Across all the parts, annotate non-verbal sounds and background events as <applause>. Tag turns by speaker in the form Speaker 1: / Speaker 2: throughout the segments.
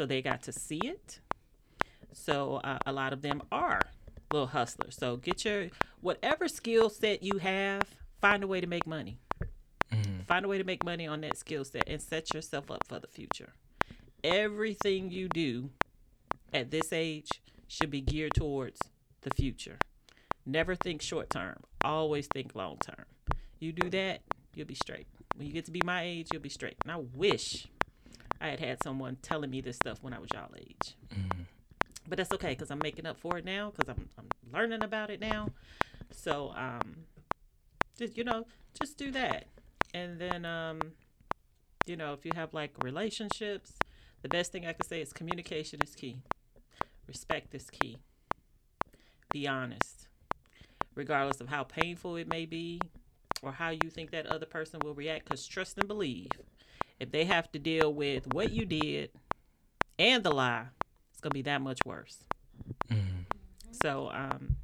Speaker 1: so they got to see it. So uh, a lot of them are little hustlers. So get your whatever skill set you have, find a way to make money. Find a way to make money on that skill set and set yourself up for the future. Everything you do at this age should be geared towards the future. Never think short term. Always think long term. You do that, you'll be straight. When you get to be my age, you'll be straight. And I wish I had had someone telling me this stuff when I was y'all age. But that's okay because I'm making up for it now because I'm, I'm learning about it now. So, um, just, you know, just do that. And then, um, you know, if you have like relationships, the best thing I could say is communication is key. Respect is key. Be honest. Regardless of how painful it may be or how you think that other person will react, because trust and believe, if they have to deal with what you did and the lie, it's going to be that much worse. So, um,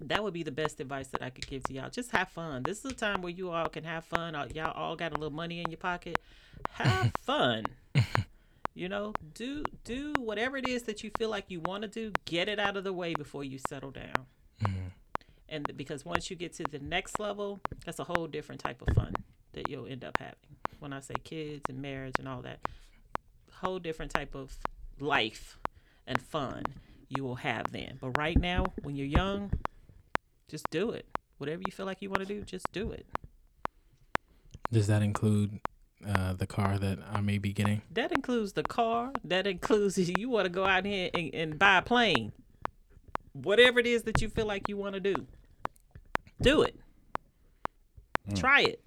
Speaker 1: that would be the best advice that I could give to y'all. Just have fun. This is a time where you all can have fun. Y'all all got a little money in your pocket. Have <laughs> fun. You know, do do whatever it is that you feel like you want to do. Get it out of the way before you settle down. And because once you get to the next level, that's a whole different type of fun that you'll end up having. When I say kids and marriage and all that, whole different type of life and fun you will have then. But right now, when you're young, just do it. Whatever you feel like you want to do, just do it.
Speaker 2: Does that include uh, the car that I may be getting?
Speaker 1: That includes the car. That includes <laughs> you want to go out here and, and buy a plane. Whatever it is that you feel like you want to do, do it. Try it.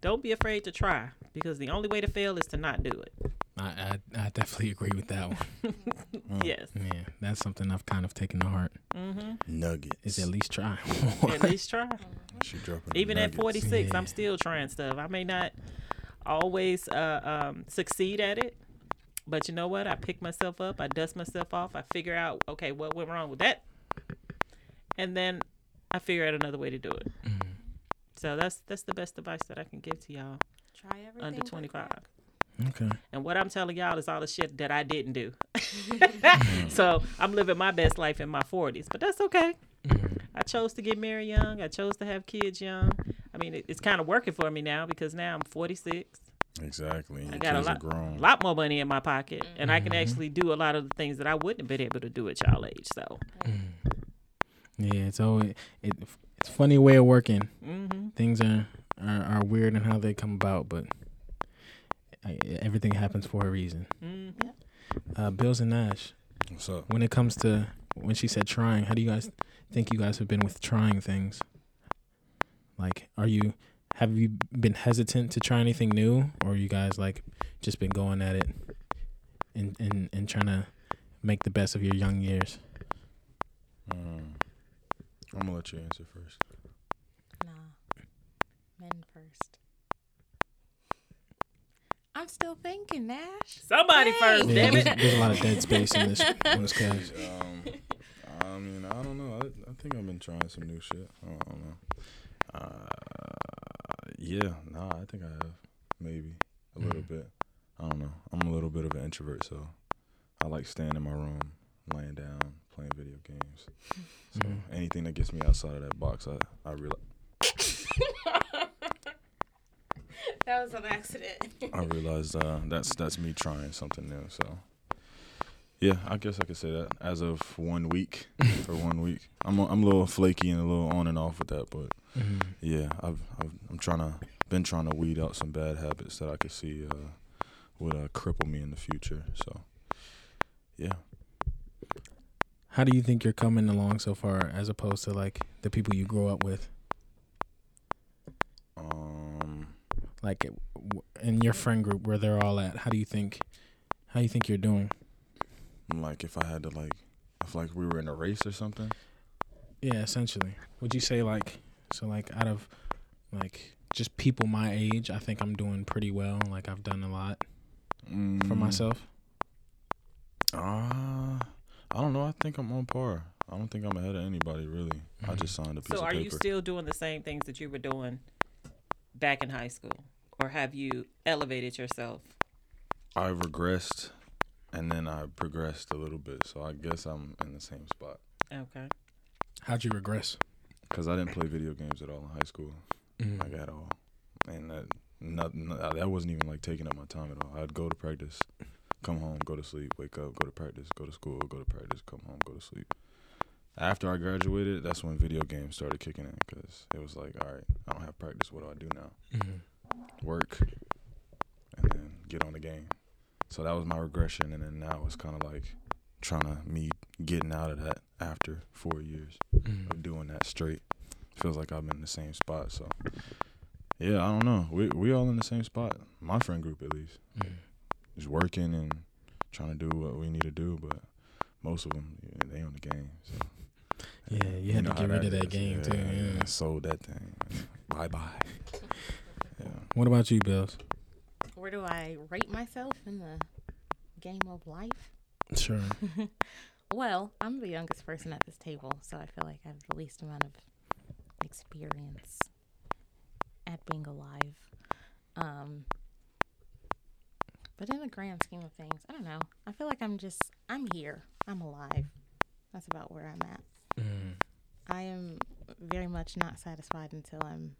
Speaker 1: Don't be afraid to try because the only way to fail is to not do it.
Speaker 2: I, I, I definitely agree with that one. <laughs>
Speaker 1: Yes.
Speaker 2: Yeah, that's something I've kind of taken to heart.
Speaker 3: Nuggets.
Speaker 2: Is at least try. <laughs>
Speaker 1: At least try.
Speaker 3: She dropping
Speaker 1: Even at
Speaker 3: nuggets.
Speaker 1: 46, I'm still trying stuff. I may not always uh, um, succeed at it, but you know what? I pick myself up, I dust myself off, I figure out, okay, what went wrong with that? And then I figure out another way to do it. So that's that's the best advice that I can give to y'all
Speaker 4: Try everything.
Speaker 1: under 25.
Speaker 2: okay.
Speaker 1: And what I'm telling y'all is all the shit that I didn't do. Mm. <laughs> so I'm living my best life in my 40s, but that's okay. Mm. I chose to get married young. I chose to have kids young. I mean, it, it's kind of working for me now because now I'm 46.
Speaker 3: Exactly. Your
Speaker 1: I got a lot,
Speaker 3: grown.
Speaker 1: lot more money in my pocket, and I can mm-hmm. actually do a lot of the things that I wouldn't have been able to do at y'all age. So, mm.
Speaker 2: Yeah, it's always it, it's funny way of working.
Speaker 1: hmm
Speaker 2: Things are, are are weird and how they come about, but I, everything happens for a reason.
Speaker 1: hmm
Speaker 2: Uh, Bills and Nash.
Speaker 3: What's up?
Speaker 2: When it comes to when she said trying, how do you guys think you guys have been with trying things? Like, are you have you been hesitant to try anything new, or you guys like just been going at it and and and trying to make the best of your young years?
Speaker 3: Mm. I'm gonna let you answer first.
Speaker 4: Nah. Men first. I'm still thinking, Nash.
Speaker 1: Somebody first,
Speaker 2: Yeah,
Speaker 1: damn
Speaker 2: there's,
Speaker 1: it.
Speaker 2: there's a lot of dead <laughs> space in this in this cast.
Speaker 3: Um, I mean, I don't know. I, I think I've been trying some new shit. I don't, I don't know. Uh, yeah, nah, I think I have. Maybe a little
Speaker 2: Mhm.
Speaker 3: bit. I don't know. I'm a little bit of an introvert, so I like staying in my room, laying down, playing video games. So
Speaker 2: Mhm.
Speaker 3: anything that gets me outside of that box, I I realize <laughs> <laughs>
Speaker 4: That was an accident.
Speaker 3: I realized uh, that's that's me trying something new. So yeah, I guess I could say that as of one week <laughs> for one week. I'm a, I'm a little flaky and a little on and off with that, but
Speaker 2: Mhm.
Speaker 3: yeah, I've, I've I'm trying to been trying to weed out some bad habits that I could see uh, would uh, cripple me in the future. So yeah,
Speaker 2: How do you think you're coming along so far, as opposed to like the people you grew up with?
Speaker 3: um,
Speaker 2: like in your friend group where they're all at how do you think how do you think you're doing
Speaker 3: like if I had to like if like we were in a race or something.
Speaker 2: yeah essentially would you say like so like out of like just people my age i think i'm doing pretty well like i've done a lot for
Speaker 3: Mm,
Speaker 2: myself
Speaker 3: Uh, I don't know. I think I'm on par. I don't think I'm ahead of anybody really. I just signed a piece
Speaker 1: So,
Speaker 3: of
Speaker 1: are
Speaker 3: paper.
Speaker 1: you still doing the same things that you were doing back in high school, or have you elevated yourself?
Speaker 3: I've regressed and then I progressed a little bit. So I guess I'm in the same spot
Speaker 1: Okay.
Speaker 2: How'd you regress?
Speaker 3: because I didn't play video games at all in high school,
Speaker 2: Mm.
Speaker 3: like at all, and that nothing that wasn't even like taking up my time at all. I'd go to practice, come home, go to sleep, wake up, go to practice, go to school, go to practice, come home, go to sleep. After I graduated, that's when video games started kicking in because it was like, all right, I don't have practice. What do I do now?
Speaker 2: Mhm.
Speaker 3: Work, and then get on the game. So that was my regression, and then now it's kind of like trying to me getting out of that after four years
Speaker 2: Mhm.
Speaker 3: of doing that straight. Feels like I'm in the same spot. So yeah, I don't know. We we all in the same spot. My friend group at least,
Speaker 2: Mhm.
Speaker 3: just working and trying to do what we need to do. But most of them, they on the game. So
Speaker 2: Yeah, you had to
Speaker 3: know
Speaker 2: get
Speaker 3: how
Speaker 2: rid of that
Speaker 3: is.
Speaker 2: game, too, yeah.
Speaker 3: sold that thing. bye bye. Yeah.
Speaker 2: What about you, Bills?
Speaker 4: Where do I rate myself in the game of life?
Speaker 2: Sure. <laughs>
Speaker 4: Well, I'm the youngest person at this table, so I feel like I have the least amount of experience at being alive. Um, but in the grand scheme of things, I don't know. I feel like I'm just, I'm here. I'm alive. That's about where I'm at. I am very much not satisfied until I'm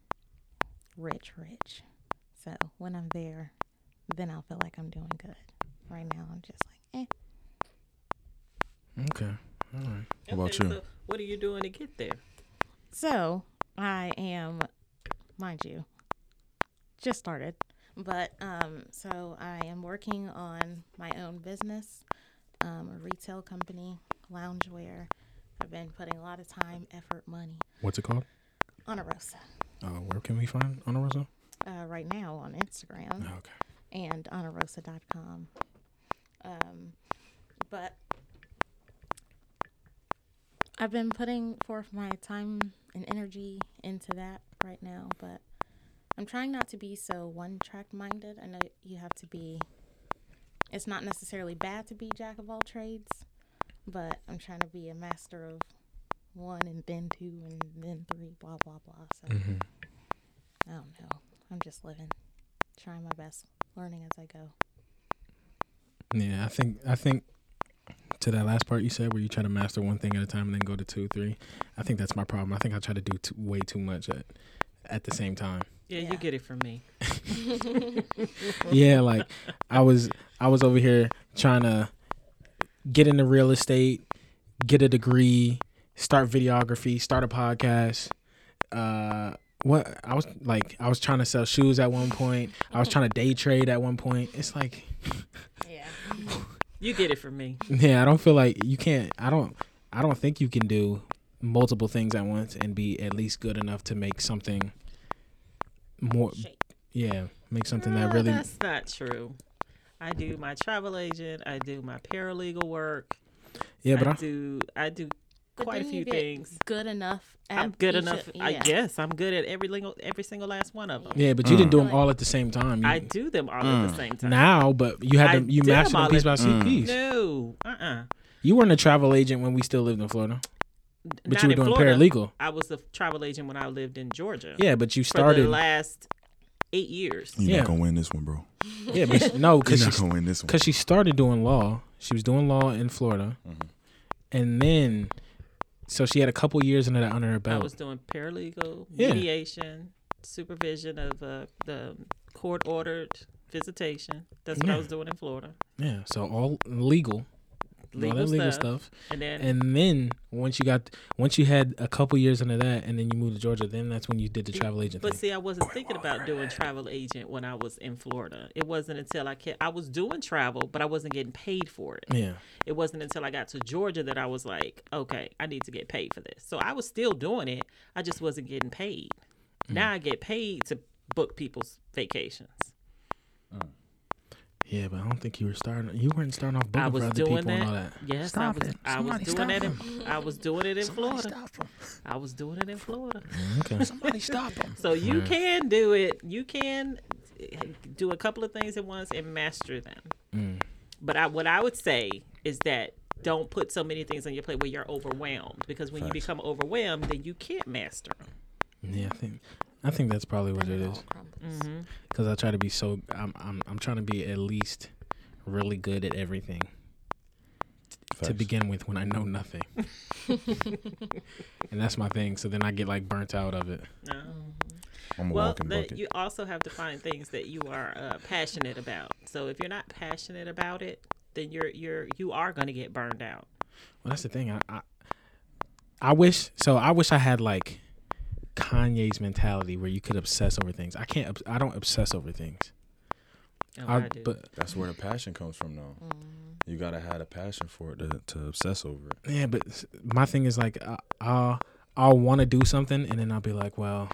Speaker 4: rich, rich. So when I'm there, then I'll feel like I'm doing good. Right now, I'm just like, eh.
Speaker 2: Okay. All right.
Speaker 3: What about
Speaker 1: Okay,
Speaker 3: you?
Speaker 1: So what are you doing to get there?
Speaker 4: So I am, mind you, just started, but um, so I am working on my own business, um, a retail company, loungewear. I've been putting a lot of time, effort, money
Speaker 2: What's it called?
Speaker 4: on.
Speaker 2: Uh, where can we find Honor
Speaker 4: Uh, right now on Instagram.
Speaker 2: Oh, okay.
Speaker 4: and honorarosa.com. Um, but I've been putting forth my time and energy into that right now, but I'm trying not to be so one track minded. I know you have to be, it's not necessarily bad to be jack of all trades, but I'm trying to be a master of one and then two and then three, blah, blah, blah. So
Speaker 2: mm-hmm.
Speaker 4: I don't know. I'm just living, trying my best, learning as I go.
Speaker 2: Yeah, I think I think to that last part you said where you try to master one thing at a time and then go to two, three. I think that's my problem. I think I try to do too, way too much at at the same time.
Speaker 1: Yeah,
Speaker 4: Yeah.
Speaker 1: you get it from me. <laughs>
Speaker 2: yeah, like I was I was over here trying to get into real estate, get a degree, start videography, start a podcast. Uh what I was like I was trying to sell shoes at one point. I was trying to day trade at one point. It's like
Speaker 4: Yeah.
Speaker 1: You get it from me.
Speaker 2: yeah, I don't feel like you can't I don't I don't think you can do multiple things at once and be at least good enough to make something more
Speaker 4: Shake.
Speaker 2: yeah, make something that
Speaker 1: Uh,
Speaker 2: really
Speaker 1: That's not true. I do my travel agent. I do my paralegal work.
Speaker 2: Yeah, but
Speaker 1: I
Speaker 2: I,
Speaker 1: do. I do quite a
Speaker 4: then you
Speaker 1: few
Speaker 4: get
Speaker 1: things.
Speaker 4: Good enough. At
Speaker 1: I'm good
Speaker 4: each
Speaker 1: enough.
Speaker 4: of-
Speaker 1: I guess I'm good at every single, every single last one of them.
Speaker 2: yeah, but you didn't do them
Speaker 4: Mm.
Speaker 2: all at the same time. You,
Speaker 1: I do them all at
Speaker 3: Mm.
Speaker 1: the same time.
Speaker 2: now, but you had
Speaker 1: I
Speaker 2: to you
Speaker 1: did
Speaker 2: mastered
Speaker 1: them
Speaker 2: them piece by
Speaker 1: at-
Speaker 3: Mm.
Speaker 2: piece.
Speaker 1: No, uh, uh
Speaker 2: You weren't a travel agent when we still lived in Florida, but
Speaker 1: Not
Speaker 2: you were doing
Speaker 1: Florida.
Speaker 2: paralegal.
Speaker 1: I was a travel agent when I lived in Georgia.
Speaker 2: Yeah, but you
Speaker 1: for
Speaker 2: started.
Speaker 1: the last eight years.
Speaker 3: You're
Speaker 2: Yeah.
Speaker 3: not gonna win this one, bro.
Speaker 2: yeah, but she- no, <laughs>
Speaker 3: You're
Speaker 2: because
Speaker 3: not
Speaker 2: she
Speaker 3: gonna win this one.
Speaker 2: because she started doing law. She was doing law in Florida,
Speaker 3: Mhm.
Speaker 2: and then so she had a couple years under that under her belt.
Speaker 1: I was doing paralegal,
Speaker 2: Yeah.
Speaker 1: mediation, supervision of uh, the court ordered visitation. That's what
Speaker 2: Yeah.
Speaker 1: I was doing in Florida.
Speaker 2: yeah, so all legal, all
Speaker 1: Legal,
Speaker 2: that legal
Speaker 1: stuff.
Speaker 2: stuff.
Speaker 1: And then
Speaker 2: And then once you got once you had a couple years under that, and then you moved to Georgia, then that's when you did the travel agent
Speaker 1: But
Speaker 2: thing.
Speaker 1: see, I wasn't thinking about doing travel agent when I was in Florida. It wasn't until I kept, I was doing travel, but I wasn't getting paid for it.
Speaker 2: Yeah,
Speaker 1: It wasn't until I got to Georgia that I was like, okay, I need to get paid for this. So I was still doing it. I just wasn't getting paid.
Speaker 2: Mm.
Speaker 1: Now I get paid to book people's vacations.
Speaker 2: Yeah, but I don't think you were starting. You weren't starting off booking
Speaker 1: I was
Speaker 2: for other
Speaker 1: doing
Speaker 2: people and all
Speaker 1: that.
Speaker 2: that.
Speaker 1: Yes,
Speaker 2: Stop
Speaker 1: I was.
Speaker 2: it.
Speaker 1: I was doing
Speaker 2: stop
Speaker 1: that.
Speaker 2: him.
Speaker 1: In, I was doing it in Florida.
Speaker 2: Stop him.
Speaker 1: I was doing it in Florida.
Speaker 2: Okay.
Speaker 3: Somebody stop him.
Speaker 1: So you
Speaker 2: Right.
Speaker 1: can do it. You can do a couple of things at once and master them.
Speaker 2: Mm.
Speaker 1: But I, what I would say is that don't put so many things on your plate where you're overwhelmed because when you become overwhelmed, then you can't master them.
Speaker 2: Yeah, I think I think that's probably what
Speaker 4: Then
Speaker 2: it
Speaker 4: all
Speaker 2: is.
Speaker 1: Mm-hmm.
Speaker 2: Because I try to be so. I'm I'm I'm trying to be at least really good at everything to begin with when I know nothing. <laughs> and that's my thing. So then I get like burnt out of it.
Speaker 1: No.
Speaker 3: I'm a
Speaker 1: Well,
Speaker 3: walking
Speaker 1: that
Speaker 3: bucket.
Speaker 1: you also have to find things that you are uh, passionate about. So if you're not passionate about it, then you're you're you are going to get burned out.
Speaker 2: Well, that's the thing. I, I I wish so. I wish I had like Kanye's mentality where you could obsess over things. I can't. I don't obsess over things.
Speaker 1: Oh,
Speaker 2: I,
Speaker 1: I
Speaker 2: but
Speaker 3: That's where the passion comes from, though. You gotta have a passion for it to, to obsess over it.
Speaker 2: yeah, but my thing is like I, I'll I'll want to do something and then I'll be like, well,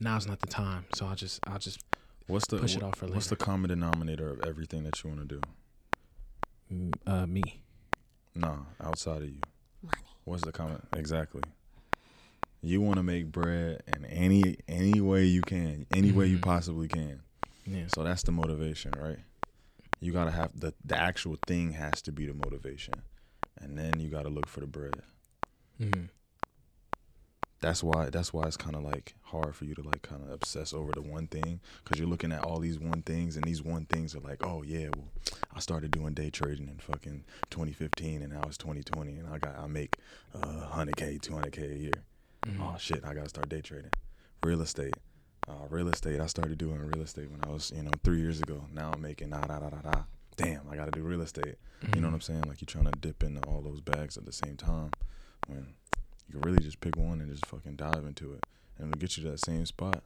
Speaker 2: now's not the time. So I'll just I'll just
Speaker 3: What's the
Speaker 2: Push it off for later.
Speaker 3: What's the common denominator of everything that you want to do?
Speaker 2: mm, uh, me.
Speaker 3: Nah, outside of you.
Speaker 4: Money.
Speaker 3: What's the common exactly? You want to make bread in any any way you can, any way you
Speaker 2: Mhm.
Speaker 3: possibly can.
Speaker 2: Yeah.
Speaker 3: So that's the motivation, right? You gotta have the the actual thing has to be the motivation, and then you gotta look for the bread.
Speaker 2: hmm
Speaker 3: That's why that's why it's kind of like hard for you to like kind of obsess over the one thing because you're looking at all these one things and these one things are like, oh yeah, well, I started doing day trading in fucking 2015 and now it's 2020 and I got I make uh 100k, 200k a year.
Speaker 2: Mm-hmm.
Speaker 3: Oh shit, I gotta start day trading. Real estate. Uh, real estate. I started doing real estate when I was, you know, three years ago. Now I'm making da da da da da. Damn, I gotta do real estate. You know what I'm saying? Like you're trying to dip into all those bags at the same time. When you can really just pick one and just fucking dive into it, and it'll get you to that same spot.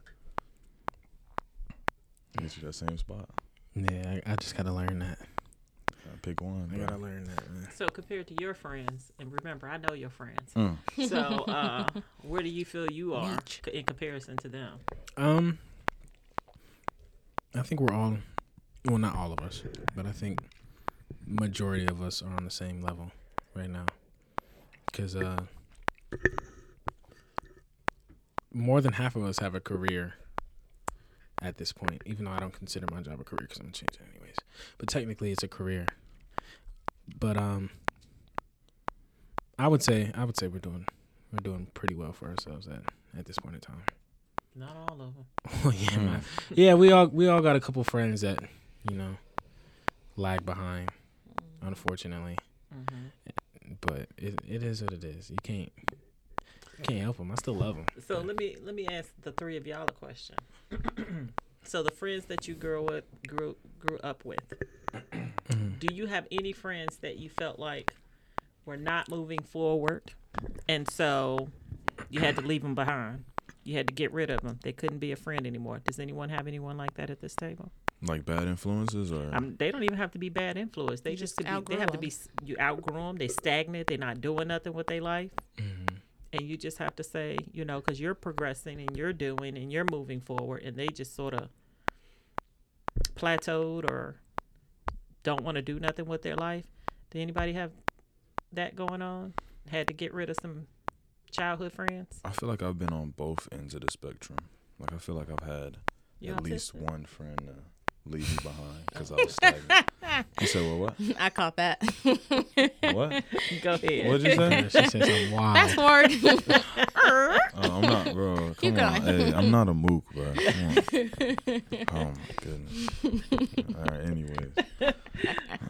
Speaker 3: It'll get you to that same spot.
Speaker 2: Yeah, I, I just gotta learn that.
Speaker 3: Gotta pick one.
Speaker 2: I gotta learn that, man.
Speaker 1: so compared to your friends, and remember, I know your friends.
Speaker 3: Mm.
Speaker 1: So <laughs> uh, where do you feel you are c- in comparison to them?
Speaker 2: Um, I think we're all, well, not all of us, but I think majority of us are on the same level right now. Because uh, more than half of us have a career at this point, even though I don't consider my job a career because I'm gonna change it anyways. But technically, it's a career. But um, I would say I would say we're doing we're doing pretty well for ourselves at at this point in time.
Speaker 1: Not all of them.
Speaker 2: Well, <laughs> yeah, man. yeah, we all we all got a couple friends that you know lag behind, unfortunately.
Speaker 1: hmm
Speaker 2: But it it is what it is. You can't you can't help them. I still love them.
Speaker 1: So let me let me ask the three of y'all a question. <clears throat> so the friends that you grew up grew grew up with, do you have any friends that you felt like were not moving forward, and so you had to leave them behind? You had to get rid of them. They couldn't be a friend anymore. Does anyone have anyone like that at this table?
Speaker 3: Like bad influences or
Speaker 1: Um, they don't even have to be bad influence. They
Speaker 4: You
Speaker 1: just,
Speaker 4: just
Speaker 1: could be, they have to be you outgrow them. They stagnant. They're not doing nothing with their life
Speaker 2: Mm-hmm.
Speaker 1: And you just have to say, you know, because you're progressing and you're doing and you're moving forward, and they just sort of plateaued or don't want to do nothing with their life. Did anybody have that going on? Had to get rid of some childhood friends?
Speaker 3: I feel like I've been on both ends of the spectrum. Like I feel like I've had
Speaker 1: You
Speaker 3: at least one friend uh, leave me behind because I was stagnant. you said well, what? <laughs>
Speaker 4: I caught that.
Speaker 3: What?
Speaker 1: Go ahead.
Speaker 3: What'd you say?
Speaker 2: Yeah, she said something wild.
Speaker 4: Fast forward.
Speaker 3: Oh, I'm not, bro. Come
Speaker 4: Keep
Speaker 3: on,
Speaker 4: going.
Speaker 3: hey, I'm not a mook, bro. Come on. <laughs> Oh my goodness. All right. Anyways. Oh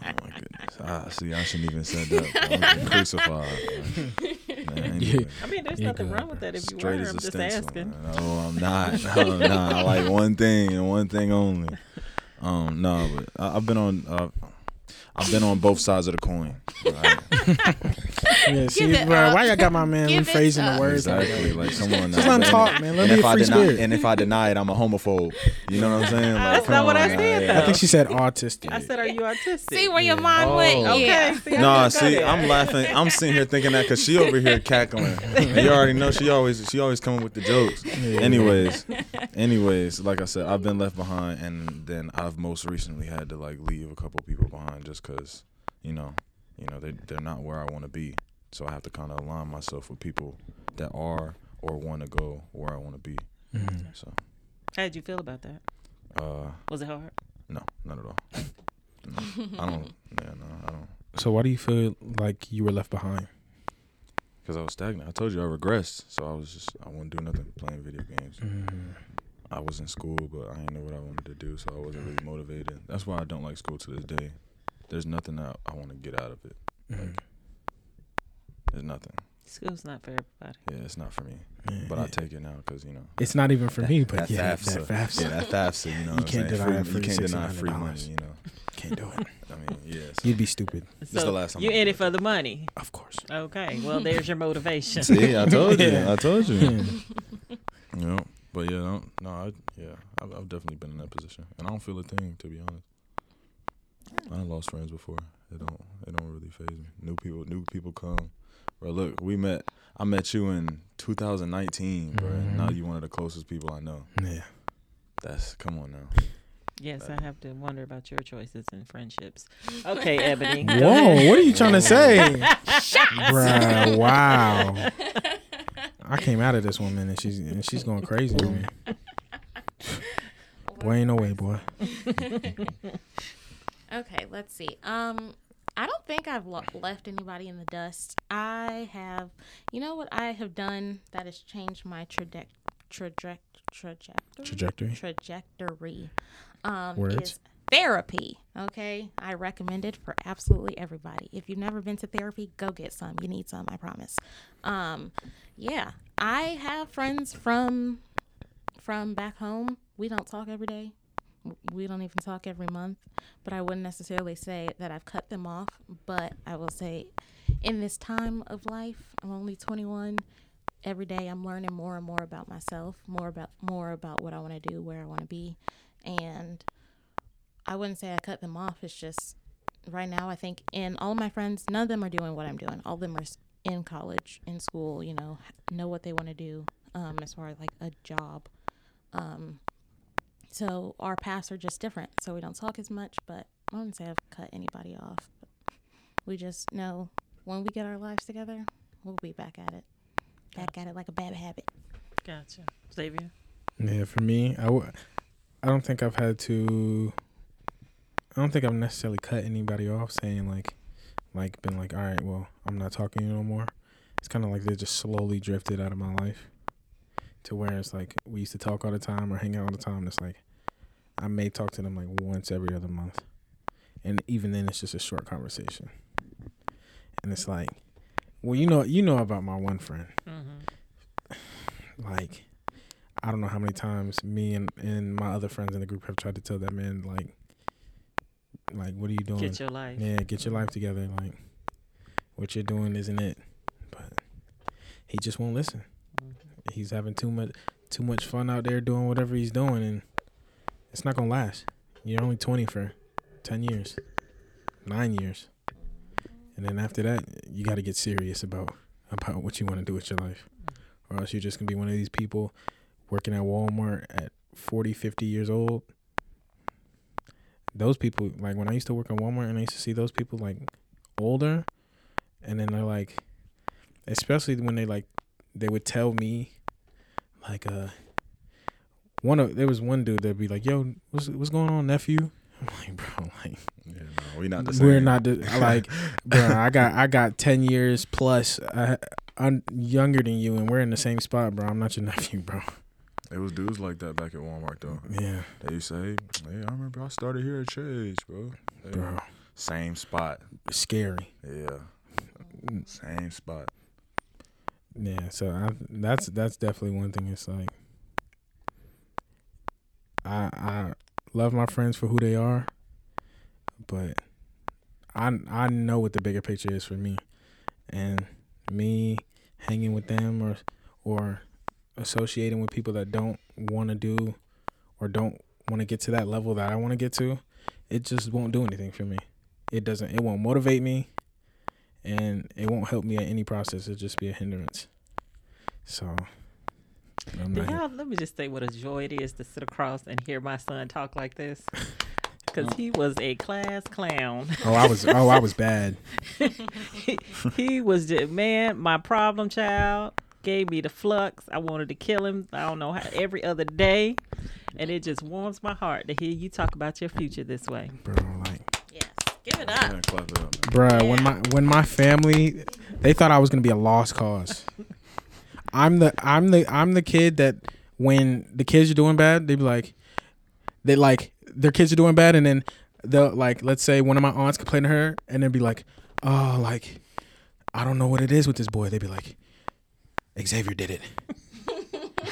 Speaker 3: my goodness. Ah, see, I shouldn't even said that. bro. I'm crucified. bro. Man, <laughs> anyway.
Speaker 1: I mean, there's
Speaker 2: You're
Speaker 1: nothing
Speaker 2: good,
Speaker 1: wrong with that if you
Speaker 3: Straight
Speaker 1: were.
Speaker 3: as
Speaker 1: I'm
Speaker 3: a
Speaker 1: just
Speaker 3: stencil.
Speaker 1: asking.
Speaker 3: man. No, I'm not. No, no. I like one thing and one thing only. Um, no, but I, I've been on. Uh, I've been on both sides of the coin. right? <laughs>
Speaker 2: Yeah, see, bro, why y'all got my man
Speaker 4: Give
Speaker 2: rephrasing the words?
Speaker 3: Exactly. Like, come on.
Speaker 2: Just
Speaker 3: now,
Speaker 2: let him
Speaker 3: man.
Speaker 2: talk, man. Let
Speaker 3: and
Speaker 2: him
Speaker 3: if
Speaker 2: be a
Speaker 3: I
Speaker 2: free
Speaker 3: deny,
Speaker 2: spirit.
Speaker 3: and if I deny it, I'm a homophobe. You know what I'm saying? <laughs> Like,
Speaker 1: That's not what
Speaker 3: on,
Speaker 1: I
Speaker 3: man.
Speaker 1: said,
Speaker 2: I
Speaker 1: though.
Speaker 2: think she said autistic.
Speaker 1: I said, "Are you autistic?"
Speaker 4: See where your mind
Speaker 3: Oh.
Speaker 4: went.
Speaker 1: Okay.
Speaker 4: Yeah.
Speaker 1: See, I
Speaker 3: Nah, see. I'm laughing. I'm sitting here thinking that because she over here cackling. And you already know she always she always coming with the jokes.
Speaker 2: Yeah.
Speaker 3: Anyways, anyways, like I said, I've been left behind, and then I've most recently had to like leave a couple people behind just because you know, you know they they're not where I want to be. So I have to kind of align myself with people that are or want to go where I want to be.
Speaker 2: Mhm.
Speaker 3: So,
Speaker 1: How did you feel about that?
Speaker 3: uh,
Speaker 1: Was it hard?
Speaker 3: no, not at all. <laughs> No, I don't. Yeah, no, I don't.
Speaker 2: So why do you feel like you were left behind?
Speaker 3: Because I was stagnant. I told you I regressed. So I was just, I wouldn't do nothing playing video games.
Speaker 2: Mm.
Speaker 3: I was in school, but I didn't know what I wanted to do. So I wasn't really motivated. That's why I don't like school to this day. There's nothing that I want to get out of it.
Speaker 2: Mhm.
Speaker 3: It's nothing.
Speaker 1: School's not for everybody.
Speaker 3: Yeah, it's not for me.
Speaker 2: Yeah,
Speaker 3: But I take it now because you know.
Speaker 2: It's not even for me, but
Speaker 3: that
Speaker 2: yeah,
Speaker 3: FAFSA.
Speaker 2: that FAFSA.
Speaker 3: Yeah, that FAFSA. You know,
Speaker 2: You can't deny
Speaker 3: free,
Speaker 2: that
Speaker 3: You can't deny free money. You know.
Speaker 2: Can't do it. <laughs>
Speaker 3: I mean, yes.
Speaker 2: You'd be stupid.
Speaker 1: So
Speaker 3: the last time
Speaker 1: you
Speaker 3: I
Speaker 1: in it for the money.
Speaker 2: Of course.
Speaker 1: Okay. Well, there's your motivation.
Speaker 3: See, I told you.
Speaker 2: Yeah.
Speaker 3: I told you. <laughs> You know, but yeah, no, no I, yeah, I've, I've definitely been in that position, and I don't feel a thing to be honest. I done lost friends before. It don't, it don't really phase me. New people, new people come. Bro, look, we met. I met you in 2019, bro. and Now
Speaker 2: Mhm.
Speaker 3: you one of the closest people I know.
Speaker 2: Yeah.
Speaker 3: That's come on now.
Speaker 1: Yes, I have to wonder about your choices and friendships. <laughs> Okay, Ebony.
Speaker 2: Whoa,
Speaker 1: ahead.
Speaker 2: what are you trying to say? <laughs> <laughs> Bruh, wow. I came out of this woman and she's and she's going crazy with me. Boy, ain't no way, boy.
Speaker 4: Okay, let's see. Um, I don't think I've lo- left anybody in the dust. I have, you know what I have done that has changed my traje- traje- trajectory.
Speaker 2: Trajectory.
Speaker 4: Trajectory. Um,
Speaker 2: Words.
Speaker 4: is therapy. Okay, I recommend it for absolutely everybody. If you've never been to therapy, go get some. You need some, I promise. Um, yeah, I have friends from from back home. We don't talk every day. We don't even talk every month. But I wouldn't necessarily say that I've cut them off. But I will say, in this time of life, I'm only 21. Every day, I'm learning more and more about myself, more about more about what I want to do, where I want to be, and I wouldn't say I cut them off. It's just right now, I think, in all of my friends, none of them are doing what I'm doing. All of them are in college, in school, you know, know what they want to do um, as far as like a job. Um, so our paths are just different. So we don't talk as much, but I wouldn't say I've cut anybody off. But we just know when we get our lives together, we'll be back at it. Back at it like a bad habit.
Speaker 1: Gotcha. Xavier.
Speaker 2: Yeah, for me, I w- I don't think I've had to. I don't think I've necessarily cut anybody off, saying like, like been like, all right, well, I'm not talking to you no more. It's kind of like they just slowly drifted out of my life, to where it's like we used to talk all the time or hang out all the time. It's like I may talk to them like once every other month, and even then, it's just a short conversation. And it's like, well, you know, you know about my one friend
Speaker 1: Mm-hmm.
Speaker 2: like I don't know how many times me and, and my other friends in the group have tried to tell that man like like what are you doing?
Speaker 1: Get your life.
Speaker 2: yeah, get your life together. Like what you're doing isn't it. But he just won't listen. He's having too much too much fun out there doing whatever he's doing and it's not gonna last. You're only twenty for ten years. Nine years. And then after that you gotta get serious about about what you wanna do with your life or else you're just gonna be one of these people working at Walmart at 40, 50 years old. Those people, like when I used to work at Walmart and I used to see those people like older, and then they're like, especially when they like, they would tell me, like, uh, one of there was one dude that'd be like, "Yo, what's what's going on, nephew?" <laughs> I'm like, bro, <laughs> like
Speaker 3: Yeah, no, we not the same.
Speaker 2: we're not the, <laughs> like, bro. I got I got ten years plus. Uh, I'm younger than you, and we're in the same spot, bro. I'm not your nephew, bro.
Speaker 3: It was dudes like that back at Walmart though.
Speaker 2: Yeah,
Speaker 3: They used to say, "Hey, I remember I started here at Chase, bro."
Speaker 2: Bro.
Speaker 3: Same spot.
Speaker 2: Scary.
Speaker 3: Yeah. Same spot.
Speaker 2: Yeah, so I, that's that's definitely one thing. It's like I I love my friends for who they are, but I I know what the bigger picture is for me, and me hanging with them or or associating with people that don't want to do or don't want to get to that level that I want to get to, it just won't do anything for me. It doesn't. It won't motivate me, and it won't help me at any process. It'll just be a hindrance. So. I'm
Speaker 1: Do
Speaker 2: not here.
Speaker 1: y'all, let me just say what a joy it is to sit across and hear my son talk like this. <laughs> Because he was a class clown.
Speaker 2: Oh, I was. Oh, I was <laughs> bad.
Speaker 1: he, he was just, man, my problem child. Gave me the flux. I wanted to kill him. I don't know how every other day, and it just warms my heart to hear you talk about your future this way.
Speaker 2: bro. Like.
Speaker 4: Give it
Speaker 3: Yeah,
Speaker 4: up.
Speaker 3: clap it up, man.
Speaker 2: bruh, when my when my family, they thought I was gonna be a lost cause. <laughs> I'm the I'm the I'm the kid that when the kids are doing bad, they be like, they like their kids are doing bad, and then they'll like let's say one of my aunts complain to her, and then be like, oh, like. I don't know what it is with this boy. They'd be like, Xavier did it. <laughs>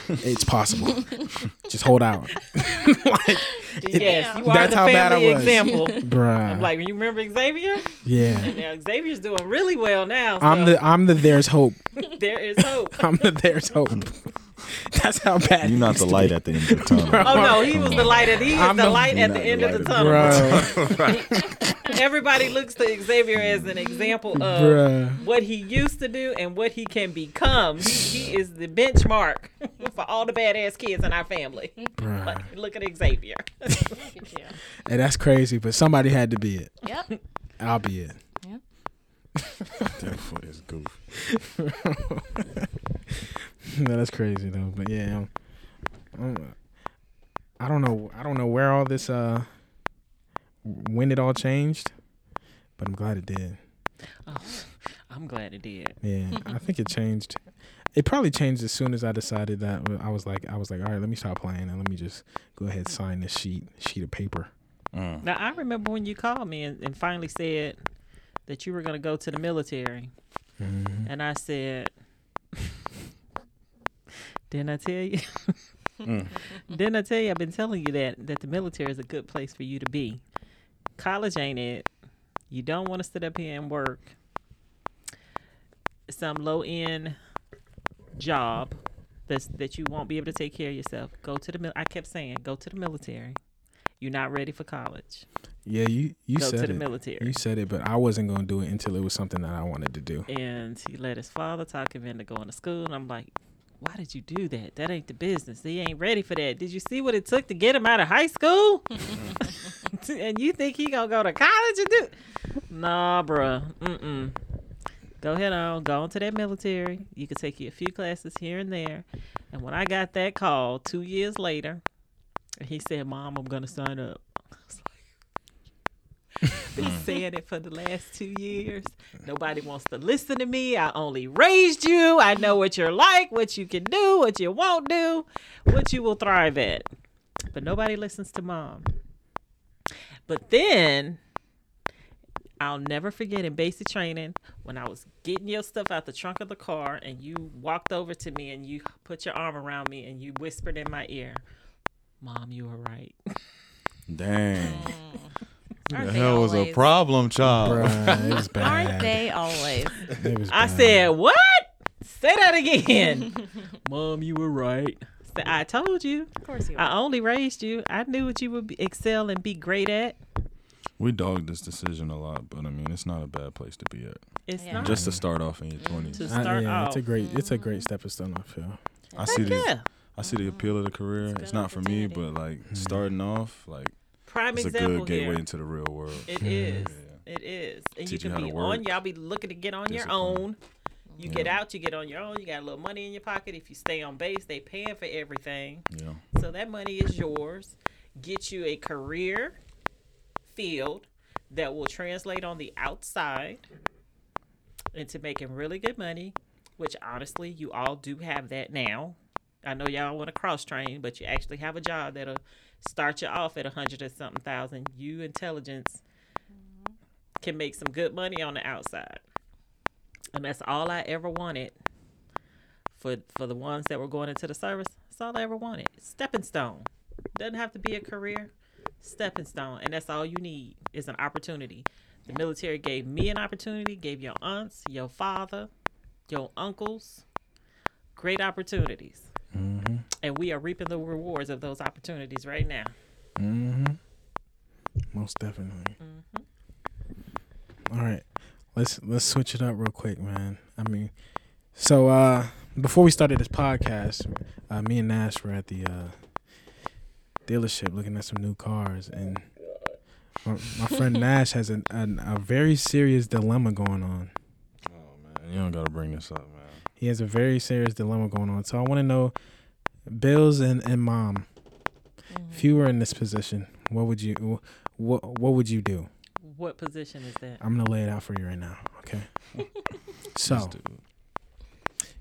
Speaker 2: it's possible. <laughs> Just hold out. <laughs> like,
Speaker 1: yes, you are
Speaker 2: That's
Speaker 1: the
Speaker 2: how bad I
Speaker 1: family
Speaker 2: was.
Speaker 1: example. <laughs>
Speaker 2: bruh.
Speaker 1: I'm like, you remember Xavier?
Speaker 2: yeah.
Speaker 1: Now Xavier's doing really well now.
Speaker 2: I'm the I'm the there's hope.
Speaker 1: there is hope.
Speaker 2: I'm the there's hope. <laughs> That's how bad.
Speaker 3: You're not the light at the end of the tunnel.
Speaker 1: Oh no, he was the light at he is
Speaker 2: I'm
Speaker 1: the
Speaker 2: the-
Speaker 1: light at the end
Speaker 3: the
Speaker 1: of the tunnel.
Speaker 2: Bruh, <laughs>
Speaker 1: Everybody looks to Xavier as an example of
Speaker 2: bruh.
Speaker 1: what he used to do and what he can become. He, he is the benchmark <laughs> for all the badass kids in our family. Like, look at Xavier.
Speaker 2: And that's crazy, but somebody had to be it.
Speaker 4: Yep.
Speaker 2: I'll be it.
Speaker 3: That foot is goofy. <laughs>
Speaker 2: no, that's crazy though. But yeah, um, um, I don't know. I don't know where all this uh when it all changed, but I'm glad it did.
Speaker 1: Oh, <laughs> I'm glad it did.
Speaker 2: Yeah, <laughs> I think it changed. It probably changed as soon as I decided that I was like, I was like, all right, let me stop playing and let me just go ahead and sign this sheet sheet of paper.
Speaker 3: Mm.
Speaker 1: Now I remember when you called me and, and finally said that you were going to go to the military,
Speaker 2: Mm-hmm.
Speaker 1: and I said, "Didn't I tell you? <laughs>
Speaker 3: Mm. <laughs>
Speaker 1: Didn't I tell you? I've been telling you that that the military is a good place for you to be. College ain't it. You don't want to sit up here and work some low end job that's that you won't be able to take care of yourself. Go to the mil- I kept saying, go to the military. You're not ready for college.
Speaker 2: Yeah, you you
Speaker 1: go
Speaker 2: said
Speaker 1: to the
Speaker 2: it.
Speaker 1: military.
Speaker 2: You said it, but I wasn't gonna do it until it was something that I wanted to do.
Speaker 1: and he let his father talk him into going to school. And I'm like, why did you do that? That ain't the business. He ain't ready for that. Did you see what it took to get him out of high school? <laughs> and you think he gonna go to college and do? Nah, bruh. Mm-mm. Go ahead on. Go on to that military. You could take you a few classes here and there. And when I got that call two years later, he said, "Mom, I'm gonna sign up." Been saying it for the last two years. Nobody wants to listen to me. I only raised you. I know what you're like, what you can do, what you won't do, what you will thrive at. But nobody listens to mom. But then I'll never forget in basic training when I was getting your stuff out the trunk of the car and you walked over to me and you put your arm around me and you whispered in my ear, Mom, you were right.
Speaker 3: Dang. Mm.
Speaker 4: Aren't
Speaker 3: the
Speaker 4: they
Speaker 3: hell was a problem, child?
Speaker 2: Bruh, <laughs> it was bad.
Speaker 4: Aren't they always?
Speaker 2: It was
Speaker 1: I
Speaker 2: bad.
Speaker 1: said, What? Say that again. <laughs> Mom, you were right. Say, I told you.
Speaker 4: Of course you
Speaker 1: I only raised you. I knew what you would be, excel and be great at.
Speaker 3: We dogged this decision a lot, but I mean, it's not a bad place to be at.
Speaker 1: It's
Speaker 4: Yeah.
Speaker 1: not.
Speaker 3: Just to start off in your twenties,
Speaker 1: To
Speaker 2: I-
Speaker 1: start
Speaker 2: yeah, it's a great it's a great stepping stone. I feel.
Speaker 3: I see the. I see the appeal of the career.
Speaker 4: It's
Speaker 3: It's, not for me, but like mm-hmm. starting off, like
Speaker 1: Prime
Speaker 3: it's a good gateway
Speaker 1: here.
Speaker 3: into the real world.
Speaker 1: It is.
Speaker 3: Yeah.
Speaker 1: It is. And
Speaker 3: Teach
Speaker 1: you
Speaker 3: you
Speaker 1: can
Speaker 3: how
Speaker 1: be
Speaker 3: to
Speaker 1: on.
Speaker 3: work.
Speaker 1: Y'all be looking to get on your own. You get out, you get on your own. You got a little money in your pocket. If you stay on base, they paying for everything.
Speaker 3: Yeah.
Speaker 1: So that money is yours. Get you a career field that will translate on the outside into making really good money, which honestly, you all do have that now. I know y'all want to cross train, but you actually have a job that'll start you off at a hundred or something thousand. You intelligence mm-hmm. can make some good money on the outside. And that's all I ever wanted for for the ones that were going into the service. That's all I ever wanted. Stepping stone. Doesn't have to be a career. Stepping stone. And that's all you need is an opportunity. The military gave me an opportunity, gave your aunts, your father, your uncles great opportunities.
Speaker 2: Mm-hmm.
Speaker 1: And we are reaping the rewards of those opportunities right now.
Speaker 2: Mm-hmm. Most definitely.
Speaker 1: Mm-hmm.
Speaker 2: All right, let's let's switch it up real quick, man. I mean, so uh before we started this podcast, uh, me and Nash were at the uh, dealership looking at some new cars, and my, my friend <laughs> Nash has an, an, a very serious dilemma going on.
Speaker 3: Oh man, you don't gotta bring this up, man.
Speaker 2: He has a very serious dilemma going on. So I want to know, Bills and, and Mom, if you were in this position, what would you what what would you do?
Speaker 1: What position is that?
Speaker 2: I'm gonna lay it out for you right now. Okay. <laughs> so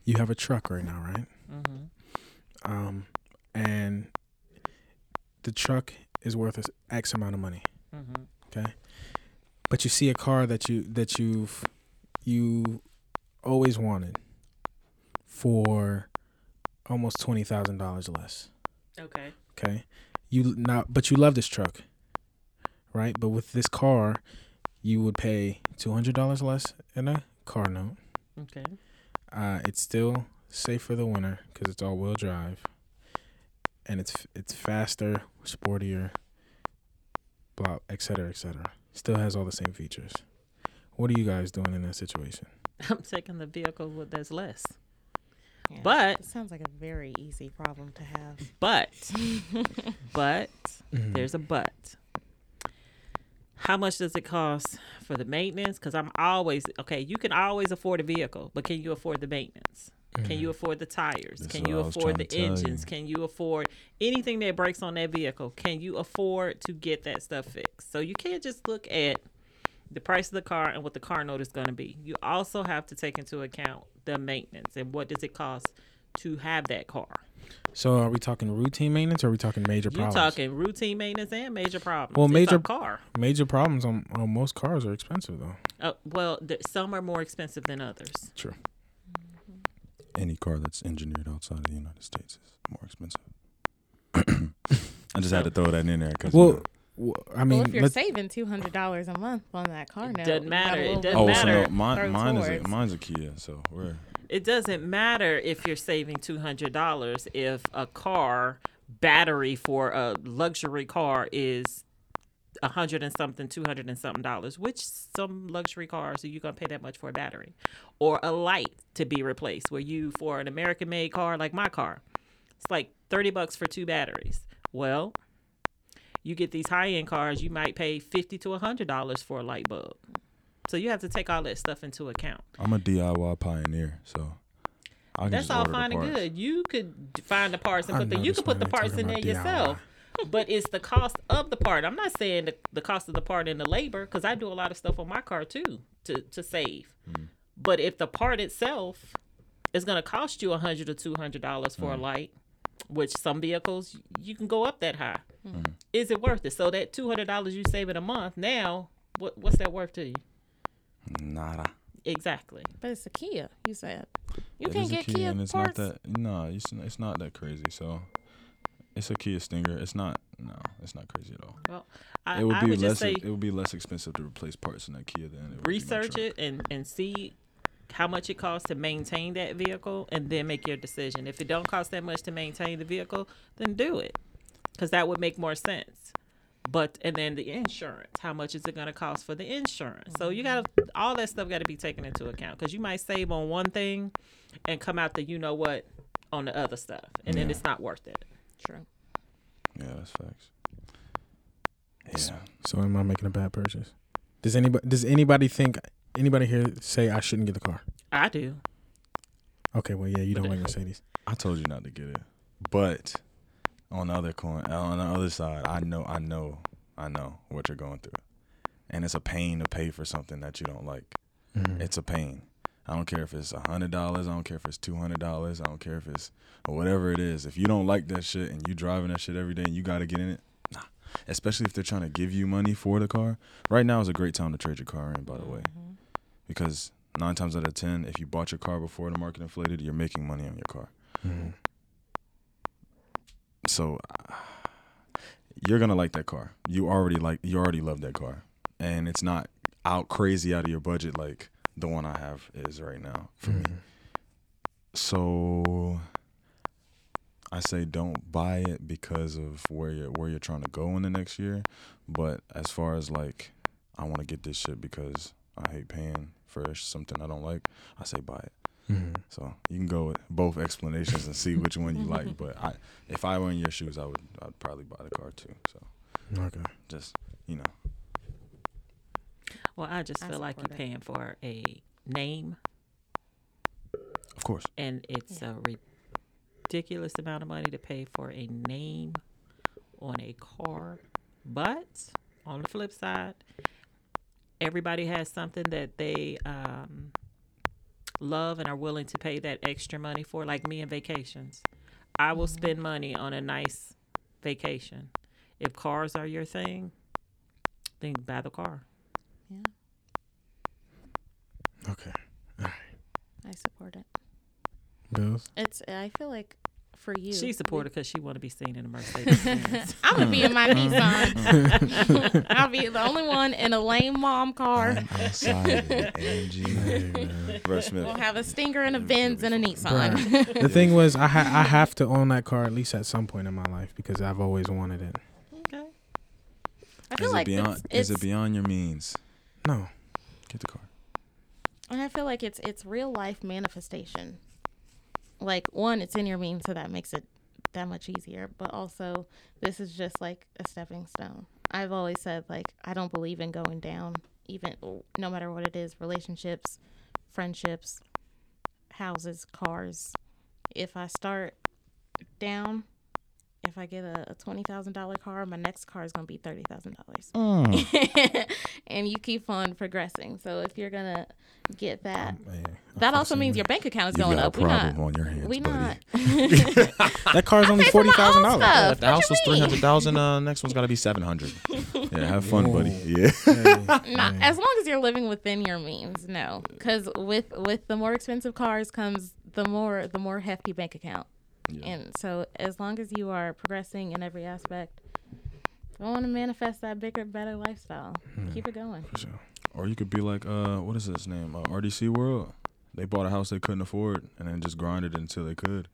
Speaker 2: you have a truck right now, right?
Speaker 1: Mm-hmm.
Speaker 2: Um, and the truck is worth X amount of money.
Speaker 1: Mm-hmm.
Speaker 2: Okay. But you see a car that you that you've you always wanted for almost twenty thousand dollars less.
Speaker 1: Okay.
Speaker 2: Okay, you now, but you love this truck, right? But with this car, you would pay two hundred dollars less in a car note.
Speaker 1: Okay.
Speaker 2: Uh, it's still safe for the winter because it's all wheel drive, and it's it's faster, sportier, blah, et cetera, et cetera. Still has all the same features. What are you guys doing in that situation? <laughs>
Speaker 1: I'm taking the vehicle with that's less.
Speaker 4: Yeah.
Speaker 1: But-
Speaker 4: it sounds like a very easy problem to have.
Speaker 1: But, <laughs> but
Speaker 2: Mm-hmm.
Speaker 1: there's a but. How much does it cost for the maintenance? Because I'm always okay. You can always afford a vehicle, but can you afford the maintenance? Can you afford the tires?
Speaker 3: That's
Speaker 1: can you afford the engines?
Speaker 3: you.
Speaker 1: Can you afford anything that breaks on that vehicle? Can you afford to get that stuff fixed? So you can't just look at the price of the car and what the car note is going to be. You also have to take into account the maintenance and what does it cost to have that car.
Speaker 2: So are we talking routine maintenance or are we talking major
Speaker 1: You
Speaker 2: problems?
Speaker 1: talking routine maintenance and major problems.
Speaker 2: Well,
Speaker 1: It's
Speaker 2: major-
Speaker 1: a car.
Speaker 2: major problems on, on most cars are expensive though.
Speaker 1: Uh, well, th- some are more expensive than others.
Speaker 2: True.
Speaker 3: Any car that's engineered outside of the United States is more expensive. <coughs> I just had to throw that in there because
Speaker 2: Well, well I mean,
Speaker 4: well, if you're saving two hundred dollars a month on that car now.
Speaker 1: It
Speaker 4: note,
Speaker 1: doesn't
Speaker 4: you got a
Speaker 1: matter. It doesn't
Speaker 3: oh,
Speaker 4: more
Speaker 3: so
Speaker 1: matter.
Speaker 3: no, mine, mine is a,
Speaker 4: towards.
Speaker 3: mine's a Kia, so we're
Speaker 1: It doesn't matter if you're saving two hundred dollars if a car battery for a luxury car is a hundred and something, two hundred and something dollars. Which some luxury cars are you gonna pay that much for a battery, or a light to be replaced? Where you for an American-made car like my car, it's like thirty bucks for two batteries. Well, you get these high-end cars, you might pay fifty to a hundred dollars for a light bulb. So you have to take all that stuff into account.
Speaker 3: I'm a DIY pioneer, so I
Speaker 1: That's all fine and good. You could find the parts and
Speaker 2: I
Speaker 1: put the you could put the parts in there
Speaker 2: talking about
Speaker 1: yourself. but it's the cost of the part. I'm not saying the, the cost of the part and the labor because I do a lot of stuff on my car too to to save.
Speaker 3: Mm.
Speaker 1: But if the part itself is going to cost you a hundred or two hundred dollars
Speaker 3: Mm.
Speaker 1: for a light, which some vehicles you can go up that high,
Speaker 3: Mm.
Speaker 1: is it worth it? So that two hundred dollars you save in a month now, what what's that worth to you?
Speaker 3: Nada.
Speaker 1: Exactly.
Speaker 4: But it's a Kia. You said you
Speaker 3: It
Speaker 4: can't get
Speaker 3: Kia,
Speaker 4: Kia
Speaker 3: and it's
Speaker 4: parts.
Speaker 3: not that. No, it's it's not that crazy. So it's a Kia Stinger. It's not. No, it's not crazy at all.
Speaker 1: Well, I,
Speaker 3: it would
Speaker 1: I
Speaker 3: be
Speaker 1: would
Speaker 3: less.
Speaker 1: just say
Speaker 3: it would be less expensive to replace parts in that Kia than it would
Speaker 1: research
Speaker 3: truck.
Speaker 1: it and and see how much it costs to maintain that vehicle and then make your decision if it don't cost that much to maintain the vehicle then do it because that would make more sense but and then the insurance how much is it going to cost for the insurance so you got to all that stuff got to be taken into account because you might save on one thing and come out the you know what on the other stuff and then it's not worth it
Speaker 4: True.
Speaker 3: Yeah, that's facts. Yeah.
Speaker 2: So am I making a bad purchase? Does anybody does anybody think anybody here say I shouldn't get the car?
Speaker 1: i do
Speaker 2: Okay, well yeah, you don't like Mercedes.
Speaker 3: I told you not to get it, but on the other coin, on the other side, I know, I know, I know what you're going through, and it's a pain to pay for something that you don't like.
Speaker 2: Mhm.
Speaker 3: It's a pain. I don't care if it's a hundred dollars. I don't care if it's two hundred dollars. I don't care if it's or whatever it is. If you don't like that shit and you driving that shit every day and you got to get in it, nah. Especially if they're trying to give you money for the car. Right now is a great time to trade your car in. By the way, because nine times out of ten, if you bought your car before the market inflated, you're making money on your car.
Speaker 2: Mhm.
Speaker 3: So uh, you're gonna like that car. You already like you already love that car, and it's not out crazy out of your budget like the one I have is right now for me.
Speaker 2: Mhm.
Speaker 3: So I say don't buy it because of where you're where you're trying to go in the next year. But as far as like I want to get this shit because I hate paying for something I don't like, I say buy it.
Speaker 2: Mhm.
Speaker 3: So you can go with both explanations and see which one you like. <laughs> But I, if I were in your shoes, I would I'd probably buy the car too. So
Speaker 2: Okay.
Speaker 3: just you know,
Speaker 1: well i just
Speaker 4: I
Speaker 1: feel like you're
Speaker 4: it.
Speaker 1: paying for a name
Speaker 3: of course.
Speaker 1: and it's a ridiculous amount of money to pay for a name on a car. But on the flip side, everybody has something that they um, love and are willing to pay that extra money for. Like me and vacations, I will spend money on a nice vacation. If cars are your thing, then buy the car.
Speaker 4: Yeah.
Speaker 2: Okay. All right.
Speaker 4: I support it.
Speaker 2: Bills.
Speaker 4: It's. I feel like for you,
Speaker 1: She supported because she want to be seen in a Mercedes. <laughs>
Speaker 4: I'm gonna be in my <laughs> Nissan. <laughs> I'll be the only one in a lame mom car.
Speaker 3: I'm outside of the AMG. Brett Smith.
Speaker 4: We'll have a Stinger and a Benz and a Nissan.
Speaker 2: The thing was, I ha- I have to own that car at least at some point in my life because I've always wanted it.
Speaker 1: okay.
Speaker 4: I feel
Speaker 3: Is
Speaker 4: like
Speaker 3: it beyond?
Speaker 4: it's,
Speaker 3: is it beyond your means?
Speaker 2: No,
Speaker 3: Get the car.
Speaker 4: And I feel like it's it's real life manifestation. Like one, it's in your means, so that makes it that much easier. But also, this is just like a stepping stone. I've always said like I don't believe in going down, even no matter what it is, relationships, friendships, houses, cars. If I start down, if I get a, a twenty thousand dollar car, my next car is gonna be thirty thousand dollars.
Speaker 3: Mm. <laughs>
Speaker 4: and you keep on progressing. So if you're gonna get that,
Speaker 2: yeah.
Speaker 4: that also means your bank account is
Speaker 3: You
Speaker 4: going
Speaker 3: got
Speaker 4: up.
Speaker 3: a
Speaker 4: We
Speaker 3: problem
Speaker 4: not.
Speaker 3: on your hands,
Speaker 4: We
Speaker 3: buddy.
Speaker 4: not. <laughs>
Speaker 2: that car's only
Speaker 4: pay for
Speaker 2: forty
Speaker 4: my
Speaker 2: thousand
Speaker 4: own
Speaker 2: dollars.
Speaker 4: stuff.
Speaker 3: If the
Speaker 4: What
Speaker 3: house was three hundred thousand, uh, next one's got to be seven hundred. yeah, have fun, buddy.
Speaker 2: Whoa.
Speaker 3: Yeah. <laughs>
Speaker 4: Not as long as you're living within your means. No, because with with the more expensive cars comes the more the more hefty bank account.
Speaker 3: Yeah.
Speaker 4: And so as long as you are progressing in every aspect, I want to manifest that bigger, better lifestyle. Keep it going.
Speaker 2: For sure.
Speaker 3: Or you could be like, uh, what is his name? Uh, RDC World. They bought a house they couldn't afford and then just grinded until they could.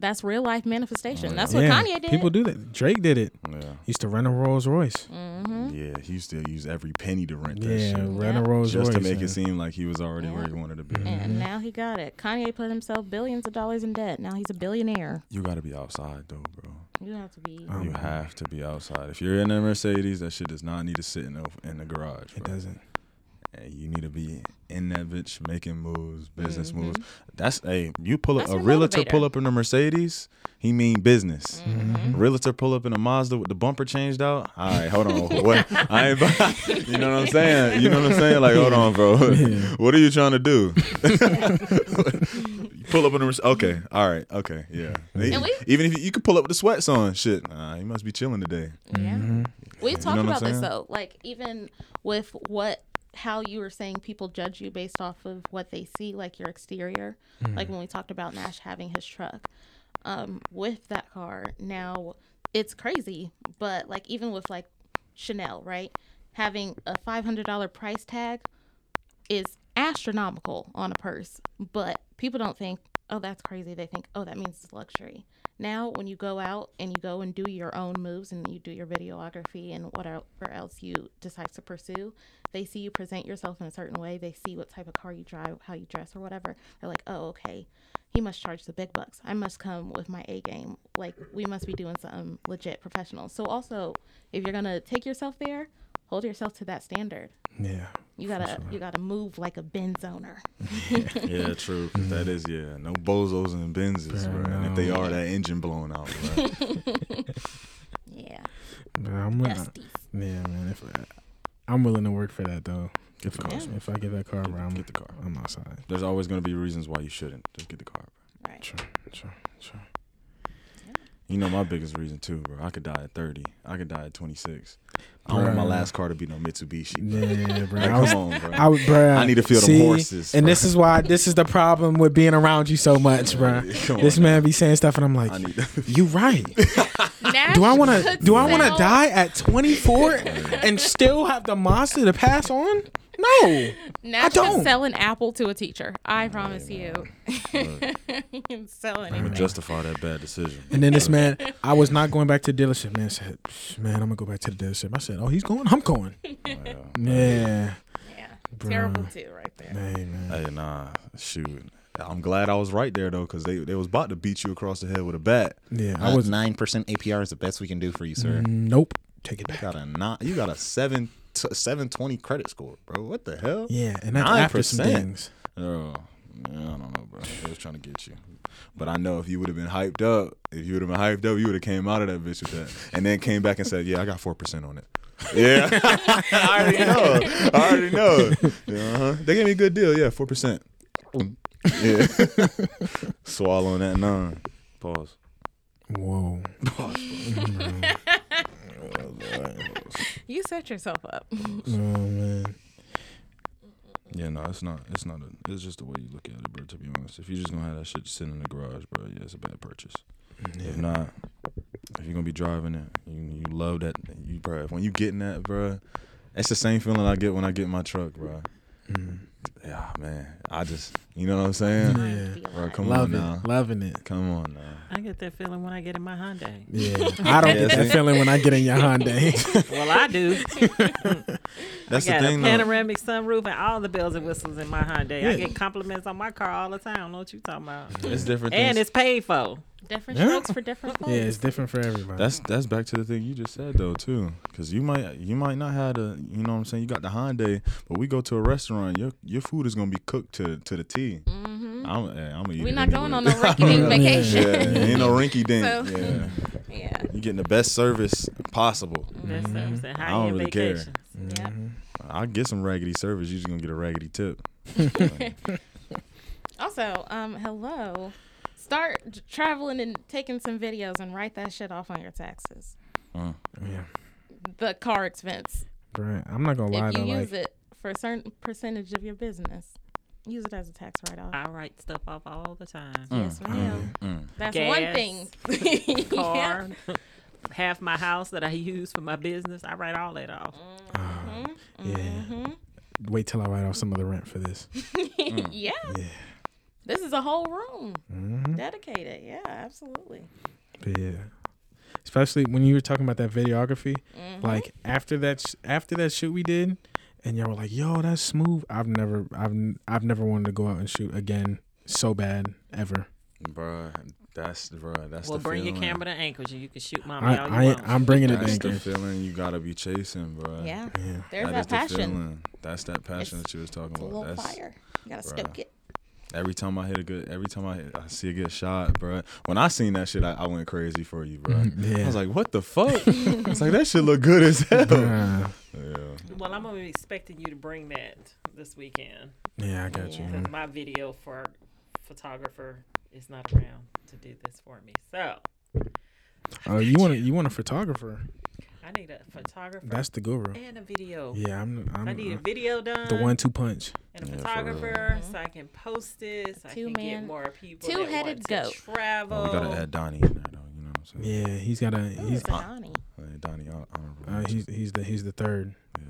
Speaker 4: That's real life manifestation.
Speaker 3: Oh,
Speaker 4: That's what
Speaker 2: yeah,
Speaker 4: Kanye did.
Speaker 2: people do that. Drake did it.
Speaker 3: Yeah.
Speaker 2: He used to rent a Rolls Royce.
Speaker 4: hmm
Speaker 3: Yeah, he used to use every penny to rent that
Speaker 2: Yeah,
Speaker 3: shit.
Speaker 2: rent a
Speaker 4: Yeah.
Speaker 2: Rolls
Speaker 3: Just
Speaker 2: Royce.
Speaker 3: to make
Speaker 2: and-
Speaker 3: it seem like he was already where he wanted to be.
Speaker 2: Mm-hmm.
Speaker 4: And now he got it. Kanye put himself billions of dollars in debt. Now he's a billionaire.
Speaker 3: You got to be outside, though, bro.
Speaker 4: You have to be.
Speaker 2: Oh,
Speaker 3: you have to be outside. If you're in a Mercedes, that shit does not need to sit in the, in the garage.
Speaker 2: It doesn't.
Speaker 3: Hey, you need to be in that bitch making moves, business
Speaker 4: Mhm.
Speaker 3: moves. That's hey, you pull up
Speaker 4: That's
Speaker 3: a realtor
Speaker 4: motivator.
Speaker 3: pull up in a Mercedes, he mean business.
Speaker 2: Mm-hmm.
Speaker 3: Realtor pull up in a Mazda with the bumper changed out. All right, hold on. What? I ain't. buy- <laughs> You know what I'm saying? You know what I'm saying? Like, hold on, bro. <laughs> What are you trying to do? <laughs> Pull up in a Merce- okay. All right. Okay. Yeah.
Speaker 4: And we-
Speaker 3: Even if you, you could pull up with the sweats on, shit. Nah, you must be chilling today.
Speaker 4: Yeah.
Speaker 2: Mm-hmm.
Speaker 4: We've talked
Speaker 3: what I'm
Speaker 4: about this though. Like even with what how you were saying people judge you based off of what they see, like your exterior. Like when we talked about Nash having his truck. Um, with that car, now it's crazy. But like even with like Chanel, right? Having a five hundred dollar price tag is astronomical on a purse, but people don't think, oh, that's crazy. They think, oh, that means it's luxury. Now, when you go out and you go and do your own moves and you do your videography and whatever else you decide to pursue, they see you present yourself in a certain way. They see what type of car you drive, how you dress, or whatever. They're like, oh, okay, he must charge the big bucks. I must come with my A game. Like, we must be doing something legit professional. So, also, if you're going to take yourself there, hold yourself to that standard.
Speaker 2: Yeah.
Speaker 4: You gotta you gotta move like a Benz owner. <laughs>
Speaker 3: Yeah, true. 'cause <laughs> that is yeah. No bozos and Benzes,
Speaker 2: Bruh,
Speaker 3: bro. And if they are, that engine blown out, bro. <laughs>
Speaker 4: Yeah,
Speaker 2: But I'm wi-
Speaker 4: besties.
Speaker 2: yeah, man. If I'm willing to work for that though.
Speaker 3: Get the
Speaker 2: If,
Speaker 3: car.
Speaker 2: I, if I get that car, bro, I'm,
Speaker 3: Get the car.
Speaker 2: I'm outside.
Speaker 3: There's always gonna be reasons why you shouldn't. Just get the car, bro.
Speaker 4: Right.
Speaker 2: Sure, sure, sure.
Speaker 3: You know my biggest reason too, bro. I could die at 30. I could die at 26. I don't want my last car to be no Mitsubishi. Bro.
Speaker 2: Yeah, bro.
Speaker 3: Like,
Speaker 2: I was,
Speaker 3: come on, bro.
Speaker 2: I, would- bruh,
Speaker 3: I need to feel them
Speaker 2: see,
Speaker 3: horses,
Speaker 2: And
Speaker 3: bruh.
Speaker 2: this is why this is the problem with being around you so much, bro.
Speaker 3: Come
Speaker 2: This
Speaker 3: on,
Speaker 2: man be saying stuff, and I'm like,
Speaker 3: I need.
Speaker 2: you right. <laughs>
Speaker 4: Nash
Speaker 2: Do I want to? Do I want to die at 24 and still have the monster to pass on? No.
Speaker 4: Nash
Speaker 2: don't.
Speaker 4: can sell an apple to a teacher. I promise you. <laughs> he can sell
Speaker 3: I'm gonna justify that bad decision.
Speaker 2: And then this man, I was not going back to the dealership. Man said, "Man, I'm gonna go back to the dealership." I said, "Oh, he's going. I'm going." <laughs>
Speaker 3: Yeah.
Speaker 2: Yeah.
Speaker 4: yeah, terrible too, right there.
Speaker 2: Hey man.
Speaker 3: Hey, nah, shoot. I'm glad I was right there though, cause they they was about to beat you across the head with a bat.
Speaker 2: Yeah,
Speaker 5: I
Speaker 2: I
Speaker 5: was
Speaker 2: was.
Speaker 5: nine percent APR is the best we can do for you, sir.
Speaker 2: Nope. Take it back.
Speaker 3: You
Speaker 2: back.
Speaker 3: got a not. You got a seven t- seven twenty credit score, bro. What the hell?
Speaker 2: Yeah, and that's after some
Speaker 3: 9%.
Speaker 2: things.
Speaker 3: Oh, man, I don't know, bro. They was trying to get you. But I know if you would have been hyped up, if you would have been hyped up, you would have came out of that bitch with that, and then came back and said, "Yeah, I got four percent on it." Yeah, <laughs> I already <laughs> know. I already know. <laughs> Uh-huh. They gave me a good deal. Yeah, four percent. Yeah, <laughs> swallowing that nine. Pause.
Speaker 2: Whoa.
Speaker 4: You set yourself up. <laughs>
Speaker 2: Oh man.
Speaker 3: Yeah, no, it's not. It's not. A, it's just the way you look at it, bro. To be honest, if you're just gonna have that shit sitting in the garage, bro, yeah, it's a bad purchase. If not, if you're gonna be driving it, you you love that. You, bro, when you getting that, bro, it's the same feeling I get when I get my truck, bro.
Speaker 2: Mm.
Speaker 3: Yeah, man. I just, you know what I'm saying,
Speaker 2: Yeah.
Speaker 3: bro. Come
Speaker 2: Love
Speaker 3: on now.
Speaker 2: loving it.
Speaker 3: Come on now.
Speaker 1: I get that feeling when I get in my Hyundai.
Speaker 2: Yeah, I don't get that feeling when I get in your Hyundai. <laughs>
Speaker 1: well, I do. <laughs>
Speaker 3: That's
Speaker 1: I got
Speaker 3: the thing,
Speaker 1: a
Speaker 3: though.
Speaker 1: panoramic sunroof and all the bells and whistles in my Hyundai. I get compliments on my car all the time. I don't know what you talking about.
Speaker 3: It's different.
Speaker 1: And
Speaker 3: things.
Speaker 1: it's paid for.
Speaker 4: Different
Speaker 2: Yeah.
Speaker 4: strokes for different folks.
Speaker 2: yeah, it's different for everybody.
Speaker 3: That's that's back to the thing you just said though too, because you might you might not have a you know what I'm saying you got the Hyundai, but we go to a restaurant, your your food is gonna be cooked to to the T.
Speaker 4: Mm-hmm.
Speaker 3: I'm I'm gonna eat.
Speaker 4: We're
Speaker 3: it
Speaker 4: not going on
Speaker 3: anyway.
Speaker 4: no rinky dink <laughs> vacation.
Speaker 3: Yeah, ain't no rinky <laughs> dink.
Speaker 4: So-
Speaker 3: Yeah,
Speaker 4: Yeah.
Speaker 3: you getting the best service possible.
Speaker 1: Best service and
Speaker 3: I don't
Speaker 1: high-end
Speaker 3: really care.
Speaker 1: vacations.
Speaker 4: Yep.
Speaker 2: Mhm.
Speaker 3: I'll get some raggedy service. You're just gonna get a raggedy tip. <laughs>
Speaker 4: Also, um, hello. Start traveling and taking some videos and write that shit off on your taxes.
Speaker 3: Uh,
Speaker 2: Yeah,
Speaker 4: The car expense.
Speaker 2: Right. I'm not gonna lie
Speaker 4: if you
Speaker 2: though.
Speaker 4: use
Speaker 2: Like,
Speaker 4: it for a certain percentage of your business, use it as a tax write off.
Speaker 1: I write stuff off all the time.
Speaker 4: Yes, ma'am.
Speaker 3: mm.
Speaker 4: That's
Speaker 1: Gas,
Speaker 4: one thing. <laughs> <laughs> Yeah.
Speaker 1: Car, half my house that I use for my business, I write all that off.
Speaker 2: uh, yeah.
Speaker 4: Mhm.
Speaker 2: Wait till I write off some of the rent for this. <laughs>
Speaker 4: yeah.
Speaker 2: Yeah.
Speaker 4: This is a whole room
Speaker 2: hmm
Speaker 4: dedicated. Yeah, absolutely.
Speaker 2: But yeah, especially when you were talking about that videography.
Speaker 4: Mhm.
Speaker 2: Like after that, sh- after that shoot we did, and y'all were like, "Yo, that's smooth." I've never, I've, n- I've never wanted to go out and shoot again so bad ever.
Speaker 3: Bruh, that's bruh, that's
Speaker 1: well,
Speaker 3: the
Speaker 1: bring
Speaker 3: feeling.
Speaker 1: your camera to Anchorage and you can shoot mommy
Speaker 2: I,
Speaker 1: all you
Speaker 2: I,
Speaker 1: want.
Speaker 2: I'm bringing it
Speaker 3: That's
Speaker 2: to
Speaker 3: the feeling you gotta be chasing, bruh.
Speaker 4: yeah.
Speaker 2: Yeah.
Speaker 4: There's
Speaker 3: That
Speaker 4: that,
Speaker 3: is the
Speaker 4: passion.
Speaker 3: feeling. That's that passion
Speaker 4: It's-
Speaker 3: that you was talking
Speaker 4: It's a
Speaker 3: about.
Speaker 4: little
Speaker 3: That's
Speaker 4: fire. You gotta
Speaker 3: Bruh.
Speaker 4: stoke it.
Speaker 3: Every time I hit a good, every time I, hit, I see it get shot, bruh. When I seen that shit, I, I went crazy for you, bruh.
Speaker 2: Mm, yeah.
Speaker 3: I was like, what the fuck? <laughs> it's like that shit look good as hell.
Speaker 2: Bruh.
Speaker 3: Yeah.
Speaker 1: well, I'm gonna be expecting you to bring that this weekend
Speaker 2: yeah, I got you.
Speaker 4: Yeah.
Speaker 1: because my video for photographer is not around to do this for me. So
Speaker 2: Oh, you want a, you want a photographer?
Speaker 1: I need a photographer
Speaker 2: That's the guru.
Speaker 1: and a video.
Speaker 2: Yeah, I'm. I'm
Speaker 1: I need a
Speaker 2: I'm
Speaker 1: video done.
Speaker 2: the one two punch.
Speaker 1: and a
Speaker 3: Yeah, for real.
Speaker 1: photographer so I can post it. So I
Speaker 4: Two
Speaker 1: can
Speaker 4: man-
Speaker 1: get more people. that
Speaker 4: two-headed
Speaker 1: want
Speaker 4: goat.
Speaker 1: To travel.
Speaker 3: Oh, we gotta add Donnie in there though. You know what I'm saying?
Speaker 2: Yeah, he's got a.
Speaker 4: Ooh,
Speaker 2: He's
Speaker 4: a Donnie.
Speaker 3: Yeah, Donnie, hon- honorable.
Speaker 2: uh, he's he's the he's the third
Speaker 3: yeah.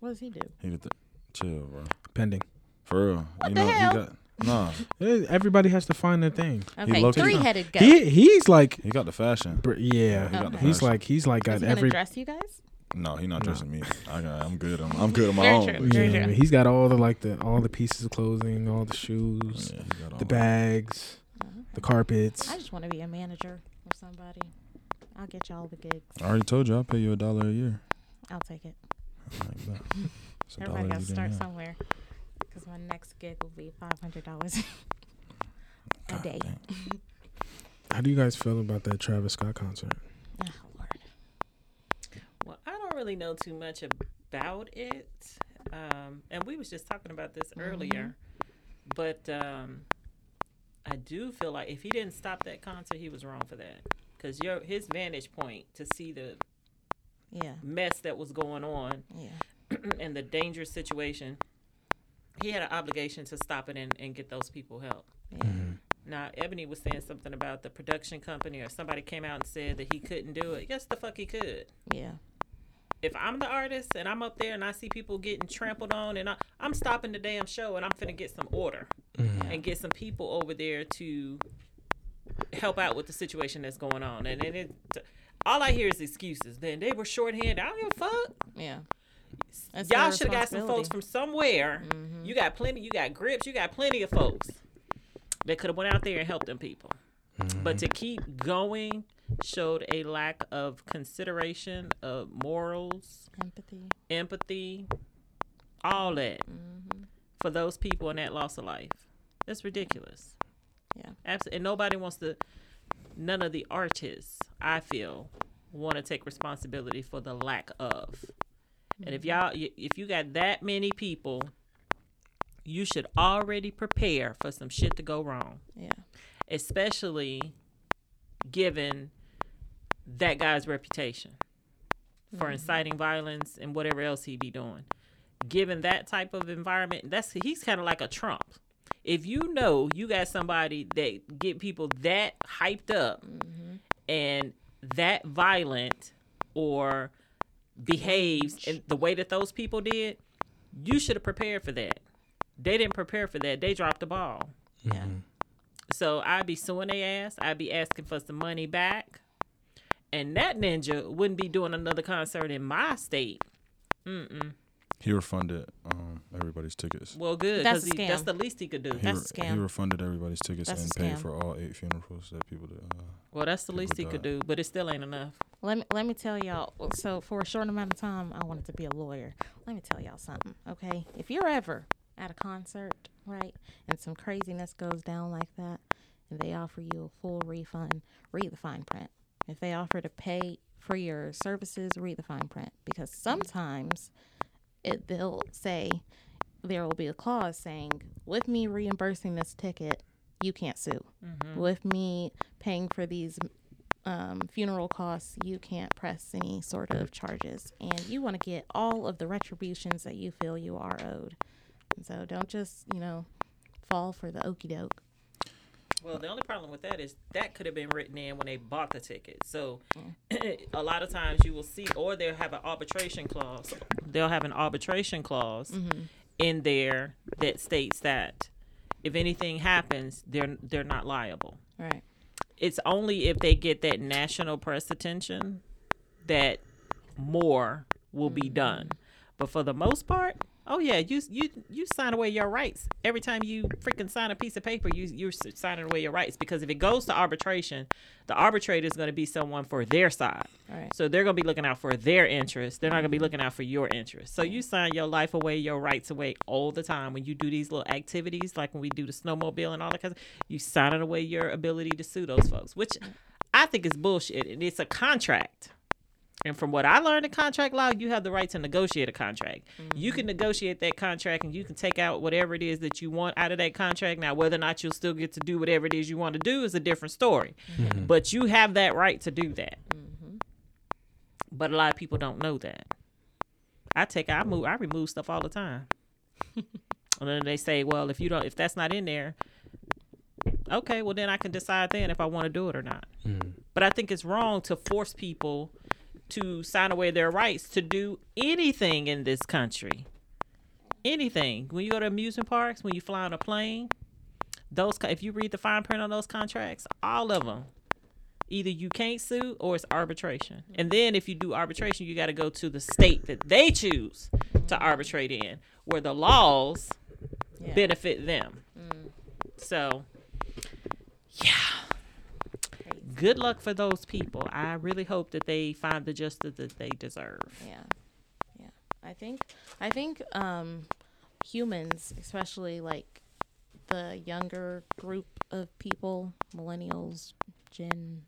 Speaker 4: What does he do?
Speaker 3: He did the chill, bro.
Speaker 2: pending.
Speaker 3: For real.
Speaker 4: What
Speaker 3: you
Speaker 4: the
Speaker 3: know,
Speaker 4: hell?
Speaker 3: He got, nah, <laughs>
Speaker 2: Eh, Everybody has to find their thing.
Speaker 4: Okay,
Speaker 3: low-key-
Speaker 4: three-headed goat.
Speaker 2: He he's like,
Speaker 3: he got the fashion.
Speaker 2: br- yeah,
Speaker 3: he got the
Speaker 2: he's
Speaker 3: fashion.
Speaker 2: like he's like
Speaker 4: Is
Speaker 2: got
Speaker 4: he gonna
Speaker 2: every.
Speaker 4: dress you guys?
Speaker 3: No, he not
Speaker 2: No.
Speaker 3: dressing me. I got, I'm good. On, I'm good on my
Speaker 4: Very
Speaker 3: own.
Speaker 4: true.
Speaker 3: but
Speaker 2: Yeah,
Speaker 4: true.
Speaker 2: he's got all the like the all the pieces of clothing, all the shoes,
Speaker 3: Yeah, he got all
Speaker 2: the
Speaker 3: that.
Speaker 2: bags, the carpets.
Speaker 4: I just want to be a manager or somebody. I'll get y'all the gigs.
Speaker 3: I already told you I'll pay you a dollar a year.
Speaker 4: I'll take it.
Speaker 3: Like that. <laughs> It's a
Speaker 4: Everybody
Speaker 3: dollar
Speaker 4: got to start
Speaker 3: didn't have.
Speaker 4: somewhere. Because my next gig will be five hundred dollars <laughs> a
Speaker 3: God
Speaker 4: day. <laughs>
Speaker 2: How do you guys feel about that Travis Scott concert?
Speaker 4: Oh Lord.
Speaker 1: Well, I don't really know too much about it, um, and we was just talking about this earlier. But um, I do feel like if he didn't stop that concert, he was wrong for that. Because your his vantage point to see the
Speaker 4: Yeah.
Speaker 1: mess that was going on
Speaker 4: Yeah. <clears throat>
Speaker 1: and the dangerous situation, he had an obligation to stop it and, and get those people help.
Speaker 4: Yeah. Mm-hmm.
Speaker 1: Now, Ebony was saying something about the production company, or somebody came out and said that he couldn't do it. Yes, the fuck he could.
Speaker 4: Yeah.
Speaker 1: if I'm the artist and I'm up there and I see people getting trampled on and I, I'm stopping the damn show and I'm finna get some order mm-hmm. and get some people over there to help out with the situation that's going on. And then it, all I hear is excuses. Then they were shorthanded. I don't give a fuck.
Speaker 4: Yeah. That's
Speaker 1: Y'all should have got some folks from somewhere. Mm-hmm. You got plenty. You got grips. You got plenty of folks that could have went out there and helped them people. But to mm-hmm. keep going showed a lack of consideration, of morals,
Speaker 4: empathy.
Speaker 1: empathy, all that mm-hmm. for those people in that loss of life. That's ridiculous.
Speaker 4: Yeah.
Speaker 1: Absolutely. And nobody wants to, none of the artists, I feel, want to take responsibility for the lack of. And if mm-hmm. y'all, if you got that many people, you should already prepare for some shit to go wrong,
Speaker 4: Yeah.
Speaker 1: especially given that guy's reputation for mm-hmm. inciting violence and whatever else he be doing. given that type of environment, that's he's kind of like a Trump. If you know you got somebody that get people that hyped up mm-hmm. and that violent or behaves in the way that those people did, you should have prepared for that. They didn't prepare for that. They dropped the ball.
Speaker 4: Yeah. Mm-hmm.
Speaker 1: So I'd be suing their ass. I'd be asking for some money back. And that ninja wouldn't be doing another concert in my state. Mm-mm.
Speaker 3: He refunded um, everybody's tickets.
Speaker 1: Well, good.
Speaker 4: That's
Speaker 1: Because
Speaker 4: a scam.
Speaker 1: that's the least he could do.
Speaker 3: He,
Speaker 4: That's a
Speaker 3: He refunded everybody's tickets
Speaker 4: That's
Speaker 3: and paid for all eight funerals that people did. Uh,
Speaker 1: Well, that's the least he could do, but it still ain't enough.
Speaker 4: Let me let me tell y'all. So for a short amount of time, I wanted to be a lawyer. Let me tell y'all something, okay? If you're ever at a concert, right, and some craziness goes down like that, and they offer you a full refund, read the fine print. If they offer to pay for your services, read the fine print because sometimes it they'll say there will be a clause saying, with me reimbursing this ticket, you can't sue. With me paying for these um, funeral costs, you can't press any sort of charges. And you want to get all of the retributions that you feel you are owed. And so don't just, you know, fall for the okey doke.
Speaker 1: Well, the only problem with that is that could have been written in when they bought the ticket. So mm. <clears throat> a lot of times you will see, or they'll have an arbitration clause. They'll have an arbitration clause mm-hmm. in there that states that if anything happens, they're they're not liable.
Speaker 4: Right.
Speaker 1: It's only if they get that national press attention that more will be mm-hmm. done. But for the most part, oh yeah, you you you sign away your rights every time you freaking sign a piece of paper. You you're signing away your rights because if it goes to arbitration, the arbitrator is going to be someone for their side.
Speaker 4: Right.
Speaker 1: So they're going to be looking out for their interests. They're not going to be mm-hmm. looking out for your interests. So you sign your life away, your rights away all the time when you do these little activities, like when we do the snowmobile and all that kind of. You signing away your ability to sue those folks, which mm. I think is bullshit. And it's a contract. And from what I learned in contract law, you have the right to negotiate a contract. You can mm-hmm. negotiate that contract and you can take out whatever it is that you want out of that contract. Now, whether or not you'll still get to do whatever it is you want to do is a different story. Mm-hmm. But you have that right to do that. Mm-hmm. But a lot of people don't know that. I take I move I remove stuff all the time. <laughs> and then they say, well, if you don't if that's not in there, okay, well then I can decide then if I want to do it or not. But I think it's wrong to force people to sign away their rights to do anything in this country. Anything. When you go to amusement parks, when you fly on a plane, those if you read the fine print on those contracts, all of them, either you can't sue or it's arbitration. And then if you do arbitration, you got to go to the state that they choose to arbitrate in, where the laws
Speaker 4: Yeah.
Speaker 1: benefit them. Mm. So, yeah. Good luck for those people. I really hope that they find the justice that they deserve.
Speaker 4: Yeah. Yeah. I think I think um humans, especially like the younger group of people, millennials, gen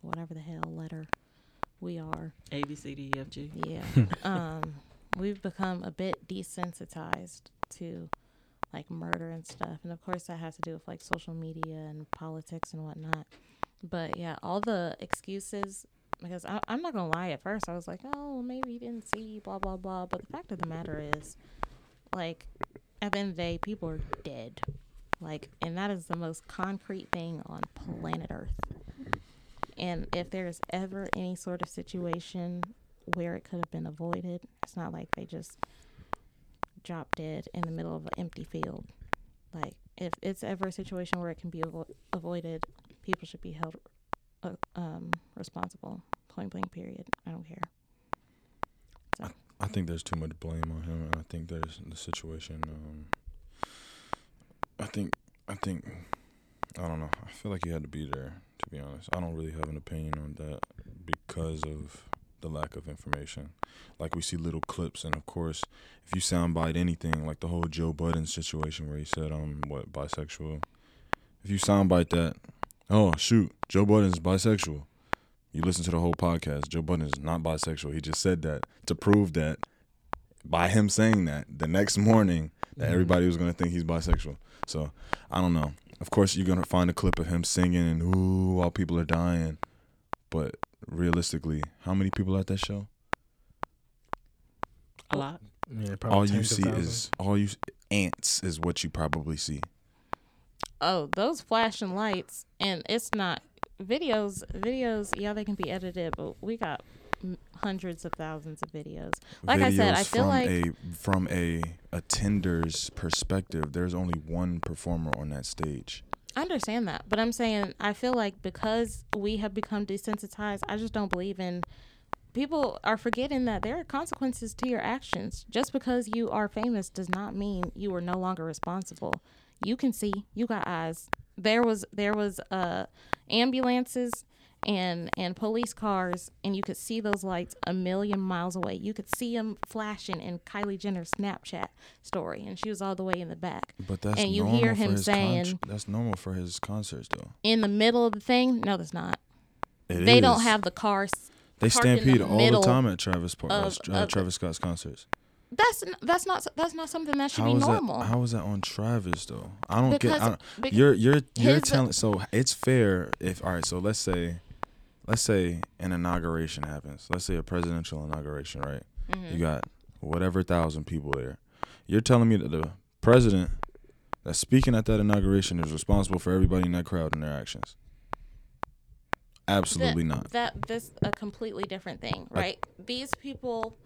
Speaker 4: whatever the hell letter we are.
Speaker 1: A B C D E F G.
Speaker 4: Yeah. <laughs> um we've become a bit desensitized to like murder and stuff. And of course that has to do with like social media and politics and whatnot. But yeah, all the excuses because I, I'm not gonna lie. At first, I was like, "Oh, maybe you didn't see, blah blah blah." But the fact of the matter is, like, at the end of the day, people are dead. Like, and that is the most concrete thing on planet Earth. And if there's ever any sort of situation where it could have been avoided, it's not like they just drop dead in the middle of an empty field. Like, if it's ever a situation where it can be avo- avoided, people should be held uh, um, responsible. Point blank. Period. I don't care. So
Speaker 3: I think there's too much blame on him, and I think there's the situation. Um, I think, I think, I don't know. I feel like he had to be there. To be honest, I don't really have an opinion on that because of the lack of information. Like we see little clips, and of course, if you soundbite anything, like the whole Joe Budden situation where he said, "Um, what bisexual." If you soundbite that, oh shoot, Joe Budden's bisexual. You listen to the whole podcast. Joe Budden is not bisexual. He just said that to prove that by him saying that the next morning that mm-hmm. everybody was gonna think he's bisexual. So I don't know. Of course, you're gonna find a clip of him singing and ooh while people are dying, but realistically, how many people at that show?
Speaker 1: A lot.
Speaker 2: Yeah, probably
Speaker 3: all you see
Speaker 2: thousands.
Speaker 3: is all you ants is what you probably see.
Speaker 4: Oh, those flashing lights, and it's not videos. Videos, yeah, they can be edited, but we got hundreds of thousands of videos. Like I said, I feel
Speaker 3: from
Speaker 4: like
Speaker 3: a from a attender's perspective, there's only one performer on that stage.
Speaker 4: I understand that, but I'm saying I feel like because we have become desensitized, I just don't believe in. People are forgetting that there are consequences to your actions. Just because you are famous does not mean you are no longer responsible. You can see, you got eyes. There was there was uh ambulances and and police cars and you could see those lights a million miles away. You could see them flashing in Kylie Jenner's Snapchat story and she was all the way in the back.
Speaker 3: But that's
Speaker 4: And you
Speaker 3: normal
Speaker 4: hear
Speaker 3: for
Speaker 4: him
Speaker 3: his
Speaker 4: saying-
Speaker 3: contr- that's normal for his concerts though.
Speaker 4: In the middle of the thing, no that's not.
Speaker 3: It
Speaker 4: they don't have the cars.
Speaker 3: They
Speaker 4: in the
Speaker 3: stampede all the time at Travis Par-
Speaker 4: of-
Speaker 3: uh, Travis Scott's concerts.
Speaker 4: That's that's not that's not something that should
Speaker 3: How
Speaker 4: be normal.
Speaker 3: that? How is that on Travis though? I don't
Speaker 4: Because-
Speaker 3: get. I don't, you're you're you're telling. So it's fair if all right. So let's say, let's say an inauguration happens. Let's say a presidential inauguration, right?
Speaker 4: Mm-hmm.
Speaker 3: You got whatever thousand people there. You're telling me that the president that's speaking at that inauguration is responsible for everybody in that crowd and their actions? Absolutely
Speaker 4: that,
Speaker 3: not.
Speaker 4: That this a completely different thing, right? These people,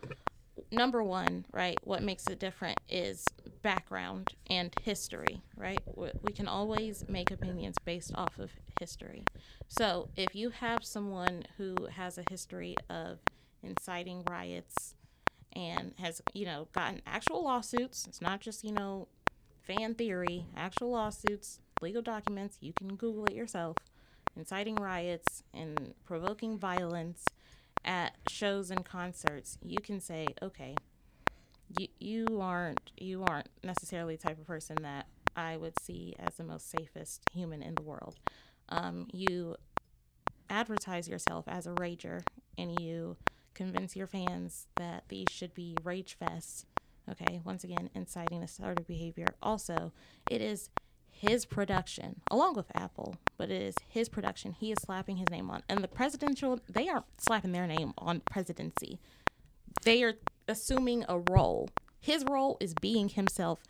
Speaker 4: number one, right? What makes it different is background and history, right? We, can always make opinions based off of history. So if you have someone who has a history of inciting riots and has you know gotten actual lawsuits, it's not just you know fan theory, actual lawsuits, legal documents. You can Google it yourself inciting riots and provoking violence at shows and concerts, you can say, okay, you you aren't you aren't necessarily the type of person that I would see as the most safest human in the world. Um, you advertise yourself as a rager and you convince your fans that these should be rage fests. Okay, once again, inciting of behavior. Also, it is his production, along with Apple, but it is his production. He is slapping his name on. And the presidential, they aren't slapping their name on presidency. They are assuming a role. His role is being himself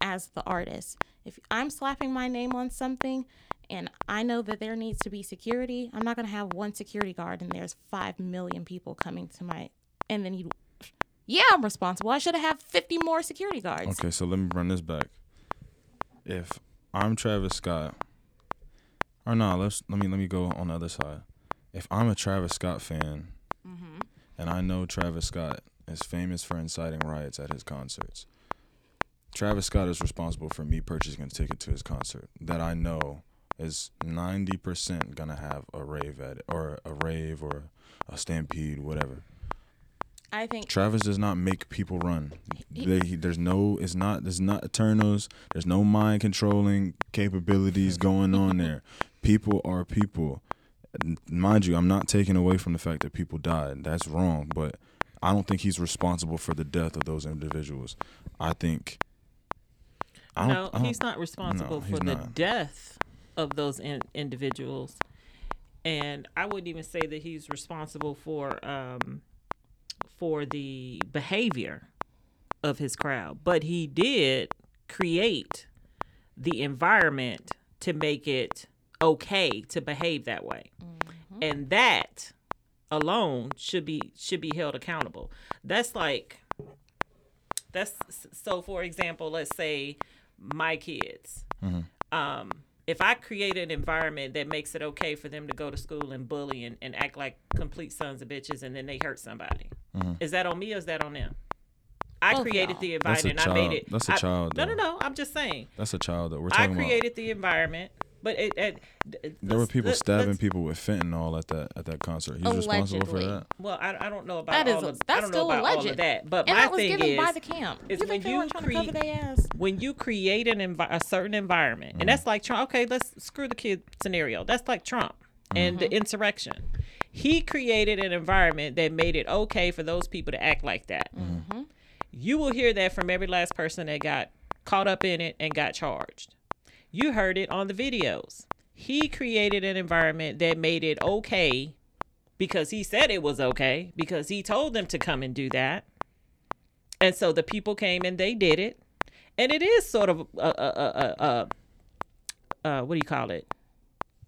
Speaker 4: as the artist. If I'm slapping my name on something and I know that there needs to be security, I'm not going to have one security guard and there's 5 million people coming to my and then you yeah, I'm responsible. I should have had 50 more security guards.
Speaker 3: Okay, so let me run this back. If I'm Travis Scott, or no, let's let me let me go on the other side. If I'm a Travis Scott fan, mm-hmm. and I know Travis Scott is famous for inciting riots at his concerts, Travis Scott is responsible for me purchasing a ticket to his concert that I know is ninety percent gonna have a rave at it, or a rave, or a stampede, whatever.
Speaker 4: I think
Speaker 3: Travis does not make people run.
Speaker 4: He-
Speaker 3: They, he, there's no, it's not, there's not Eternals. There's no mind controlling capabilities going on there. People are people. Mind you, I'm not taking away from the fact that people died. That's wrong, but I don't think he's responsible for the death of those individuals. I think. I
Speaker 1: no,
Speaker 3: I
Speaker 1: he's not responsible
Speaker 3: no,
Speaker 1: for
Speaker 3: he's
Speaker 1: the death of those in- individuals, and I wouldn't even say that he's responsible for um, for the behavior of his crowd, but he did create the environment to make it okay to behave that way, and that alone should be should be held accountable. That's like that's so for example let's say my kids. Um if i create an environment that makes it okay for them to go to school and bully and, and act like complete sons of bitches and then they hurt somebody Mm-hmm. is that on me or is that on them i
Speaker 4: Both
Speaker 1: created
Speaker 4: y'all.
Speaker 1: the environment and i made it
Speaker 3: That's a child,
Speaker 1: no no no i'm just saying
Speaker 3: That's a child that we're talking about.
Speaker 1: i
Speaker 3: talking
Speaker 1: created the environment but it, it
Speaker 3: There were
Speaker 1: let's-
Speaker 3: people stabbing
Speaker 1: let's-
Speaker 3: people with fentanyl at that at that concert. He's responsible for
Speaker 4: Allegedly.
Speaker 3: that.
Speaker 1: well I, I don't know about
Speaker 4: That is
Speaker 1: all
Speaker 4: a-
Speaker 1: of,
Speaker 4: that's
Speaker 1: I don't know
Speaker 4: still
Speaker 1: about all
Speaker 4: alleged.
Speaker 1: of that but
Speaker 4: and
Speaker 1: my
Speaker 4: that was
Speaker 1: thing
Speaker 4: given
Speaker 1: is
Speaker 4: by the camp.
Speaker 1: is
Speaker 4: you
Speaker 1: when you
Speaker 4: weren't trying to cover
Speaker 1: create-
Speaker 4: their ass?
Speaker 1: when you create an envi- a certain environment, and mm-hmm. that's like Trump. Okay, let's screw the kid scenario. That's like Trump and the mm-hmm. insurrection. He created an environment that made it okay for those people to act like that. You will hear that from every last person that got caught up in it and got charged. You heard it on the videos. He created an environment that made it okay because he said it was okay because he told them to come and do that And so the people came and they did it, and it is sort of a, a, a, a, a uh, what do you call it?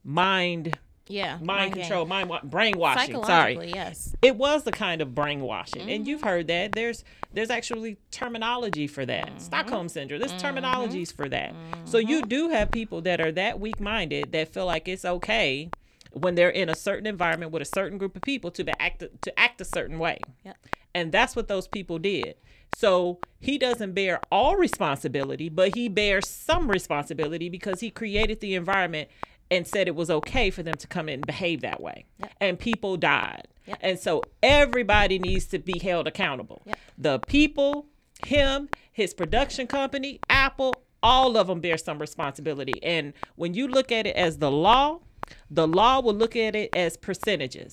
Speaker 1: Mind
Speaker 4: Yeah.
Speaker 1: mind
Speaker 4: game.
Speaker 1: control, mind wa- brainwashing. Sorry,
Speaker 4: yes.
Speaker 1: it was the kind of brainwashing, and
Speaker 4: Mm-hmm.
Speaker 1: you've heard that. There's there's actually terminology for that.
Speaker 4: Mm-hmm.
Speaker 1: Stockholm syndrome. There's terminologies for that. So you do have people that are that weak minded that feel like it's okay when they're in a certain environment with a certain group of people to be act to act a certain way.
Speaker 4: Yep.
Speaker 1: And that's what those people did. So he doesn't bear all responsibility, but he bears some responsibility because he created the environment and said it was okay for them to come in and behave that way. And people died.
Speaker 4: Yep.
Speaker 1: And so everybody needs to be held accountable.
Speaker 4: Yep.
Speaker 1: The people, him, his production company, Apple, all of them bear some responsibility. And when you look at it as the law, the law will look at it as percentages.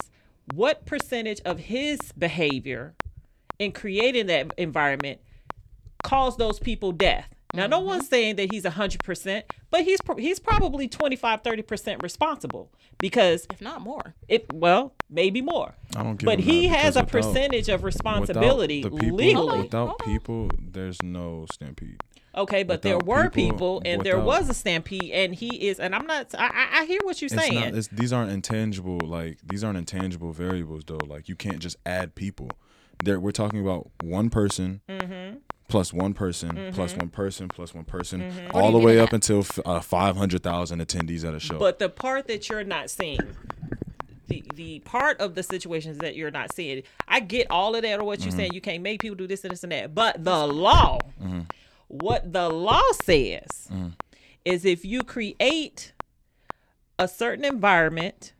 Speaker 1: What percentage of his behavior in creating that environment caused those people death? Now, no one's saying that he's 100%, but he's pro- he's probably 25, 30% responsible because
Speaker 4: If not more.
Speaker 1: it, well, maybe more.
Speaker 3: I don't give
Speaker 1: But he
Speaker 3: that
Speaker 1: has a
Speaker 3: without-
Speaker 1: percentage of responsibility
Speaker 3: the people,
Speaker 1: legally.
Speaker 3: Without people, there's no stampede.
Speaker 1: Okay, but there were
Speaker 3: people-
Speaker 1: people, and there was a stampede, and he is, and I'm not. I, I- I hear what you're
Speaker 3: It's
Speaker 1: saying.
Speaker 3: not. It's, these aren't intangible. Like these aren't intangible variables, though. Like you can't just add people. There, we're talking about one person
Speaker 1: Mm-hmm.
Speaker 3: Plus one person plus one person plus one person,
Speaker 1: Mm-hmm.
Speaker 3: All the way up until uh, five hundred thousand attendees at a show.
Speaker 1: But the part that you're not seeing, the the part of the situations that you're not seeing, I get all of that or what you're
Speaker 3: Mm-hmm.
Speaker 1: saying. You can't make people do this and this and that. But the law,
Speaker 3: Mm-hmm.
Speaker 1: what the law says,
Speaker 3: Mm-hmm.
Speaker 1: is if you create a certain environment.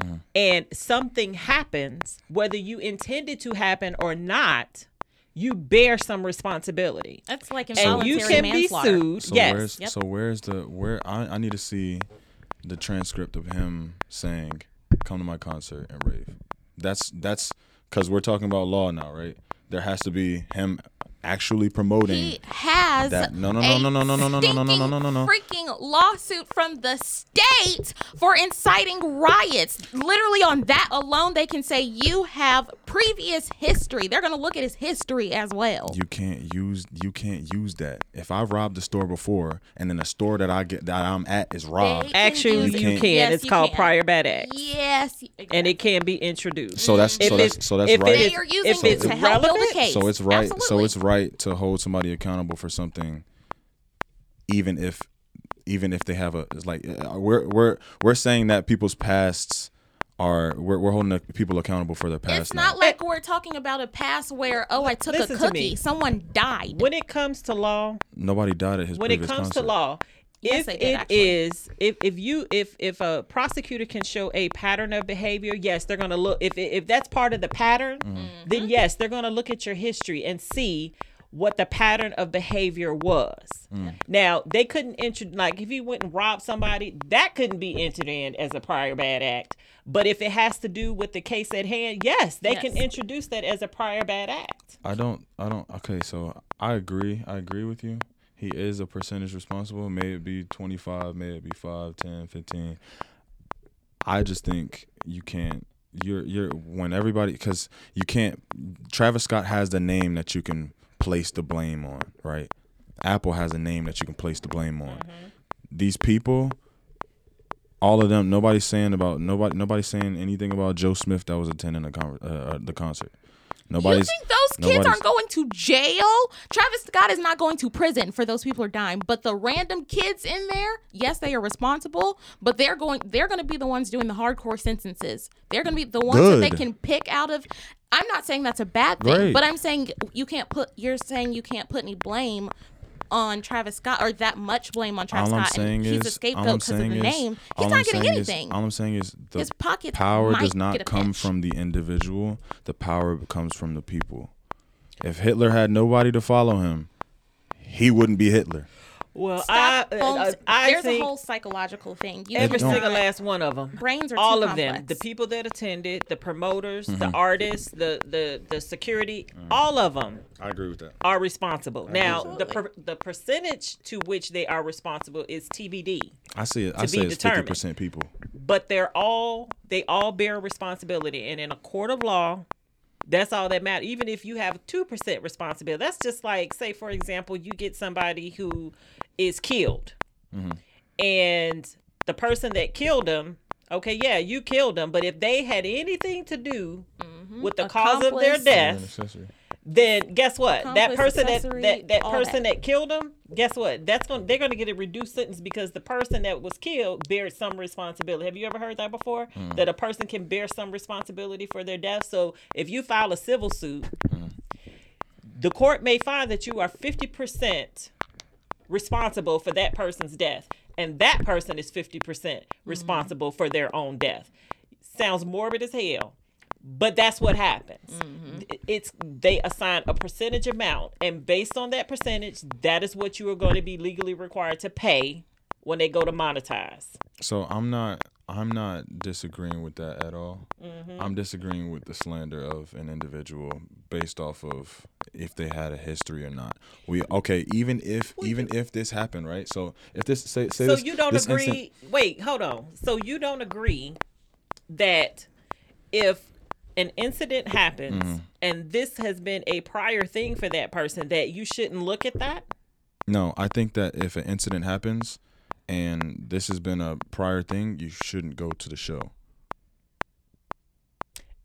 Speaker 3: Mm-hmm.
Speaker 1: And something happens, whether you intended to happen or not, you bear some responsibility.
Speaker 4: That's like
Speaker 1: And
Speaker 4: involuntary
Speaker 1: you can be
Speaker 4: manslaughter.
Speaker 1: sued.
Speaker 3: so
Speaker 1: yes.
Speaker 3: where's
Speaker 4: Yep.
Speaker 3: so where's the where I, I need to see the transcript of him saying, "Come to my concert and rave." That's that's because we're talking about law now, right? There has to be him actually promoting.
Speaker 6: He has
Speaker 3: That- no, no,
Speaker 6: a
Speaker 3: no, no, no, no, no, no, no, no, no, no, no, no.
Speaker 6: freaking lawsuit from the state for inciting riots. Literally on that alone, they can say you have previous history. They're gonna look at his history as well.
Speaker 3: you can't use you can't use that. If I robbed the store before and then the store that I get that I'm at is robbed,
Speaker 6: They can
Speaker 1: Actually,
Speaker 6: use
Speaker 1: you
Speaker 6: it.
Speaker 1: can.
Speaker 6: Yes,
Speaker 1: it's
Speaker 6: you
Speaker 1: called
Speaker 6: can.
Speaker 1: prior bad acts.
Speaker 6: Yes,
Speaker 1: and it can be introduced.
Speaker 3: so that's
Speaker 1: If
Speaker 3: so that's so that's
Speaker 1: if
Speaker 3: right.
Speaker 1: is-
Speaker 6: they are using
Speaker 1: if
Speaker 6: it
Speaker 1: it's
Speaker 6: to help build a
Speaker 1: relevant,
Speaker 6: case.
Speaker 3: so it's right so it's right to hold somebody accountable for something even if even if they have a it's like uh, we're we're we're saying that people's pasts are we're, we're holding the people accountable for their past
Speaker 6: It's
Speaker 3: now.
Speaker 6: not like we're talking about a past where oh I took
Speaker 1: Listen
Speaker 6: a
Speaker 1: to
Speaker 6: cookie, someone died.
Speaker 1: when it comes to law,
Speaker 3: nobody died at his
Speaker 1: when it comes
Speaker 3: concert.
Speaker 1: to law,
Speaker 6: Yes,
Speaker 1: if
Speaker 6: they did,
Speaker 1: it
Speaker 6: actually.
Speaker 1: is, if if you if if a prosecutor can show a pattern of behavior, yes, they're gonna look. If if that's part of the pattern,
Speaker 3: Mm-hmm.
Speaker 1: then yes, they're gonna look at your history and see what the pattern of behavior was.
Speaker 3: Mm.
Speaker 1: Now they couldn't enter like if you went and robbed somebody, that couldn't be entered in as a prior bad act. But if it has to do with the case at hand, yes, they can introduce that as a prior bad act.
Speaker 3: I don't I don't okay, so I agree. I agree with you. He is a percentage responsible. May it be 25, may it be 5, 10, 15. I just think you can't you're you're when everybody cuz you can't Travis Scott has the name that you can place the blame on, right? Apple has a name that you can place the blame on. These people all of them nobody's saying about nobody nobody's saying anything about Joe Smith that was attending the con- uh, uh, the concert.
Speaker 6: You think those kids
Speaker 3: nobody's-
Speaker 6: aren't going to jail? Travis Scott is not going to prison for those people are dying, but the random kids in there, yes, they are responsible, but they're going they're going to be the ones doing the hardcore sentences. They're going to be the ones that they can pick out of I'm not saying that's a bad thing,
Speaker 3: Great.
Speaker 6: but I'm saying you can't put you're saying you can't put any blame on Travis Scott or that much blame on Travis
Speaker 3: all I'm
Speaker 6: Scott
Speaker 3: saying
Speaker 6: and he's
Speaker 3: is,
Speaker 6: a scapegoat because of the
Speaker 3: is,
Speaker 6: name. He's
Speaker 3: I'm
Speaker 6: not getting
Speaker 3: saying is-
Speaker 6: anything.
Speaker 3: all I'm saying is the
Speaker 6: His pockets
Speaker 3: power does not come
Speaker 6: pinch.
Speaker 3: from the individual. The power comes from the people. If Hitler had nobody to follow him, he wouldn't be Hitler.
Speaker 1: Well,
Speaker 6: Stop
Speaker 1: I,
Speaker 6: phones-
Speaker 1: I, I
Speaker 6: There's
Speaker 1: think
Speaker 6: a whole psychological thing. You
Speaker 1: every
Speaker 3: don't-
Speaker 1: single last one of them.
Speaker 6: brains are
Speaker 1: all
Speaker 6: too
Speaker 1: of them the people that attended the promoters
Speaker 3: Mm-hmm.
Speaker 1: the artists the the the security
Speaker 3: Mm.
Speaker 1: all of them
Speaker 3: I agree with that.
Speaker 1: are responsible now the per, the percentage to which they are responsible is tbd
Speaker 3: I see it. I
Speaker 1: To
Speaker 3: say
Speaker 1: be
Speaker 3: it's fifty percent people.
Speaker 1: but they're all they all bear responsibility and in a court of law That's all that matters. Even if you have two percent responsibility, that's just like say, for example, you get somebody who is killed, mm-hmm. and the person that killed them, Okay, yeah, you killed them, but if they had anything to do mm-hmm. with the cause of their
Speaker 4: Accomplice.
Speaker 1: death,
Speaker 3: accessory.
Speaker 1: Then guess what? that person that, that that person
Speaker 4: that.
Speaker 1: that. killed him, guess what? That's going to they're going to get a reduced sentence because the person that was killed bears some responsibility. Have you ever heard that before? Mm. That a person can bear some responsibility for their death. So if you file a civil suit, mm. the court may find that you are 50% responsible for that person's death and that person is 50% responsible for their own death. Sounds morbid as hell. But that's what happens. Mm-hmm. It's they assign a percentage amount, and based on that percentage, that is what you are going to be legally required to pay when they go to monetize.
Speaker 3: So I'm not I'm not disagreeing with that at all. Mm-hmm. I'm disagreeing with the slander of an individual based off of if they had a history or not. We okay, even if even if this happened, right? So if this say say
Speaker 1: So
Speaker 3: this,
Speaker 1: you don't
Speaker 3: this
Speaker 1: agree?
Speaker 3: instant-
Speaker 1: wait, hold on. So you don't agree that if an incident happens
Speaker 3: Mm-hmm.
Speaker 1: and this has been a prior thing for that person, that you shouldn't look at that?
Speaker 3: No, I think that if an incident happens and this has been a prior thing, you shouldn't go to the show.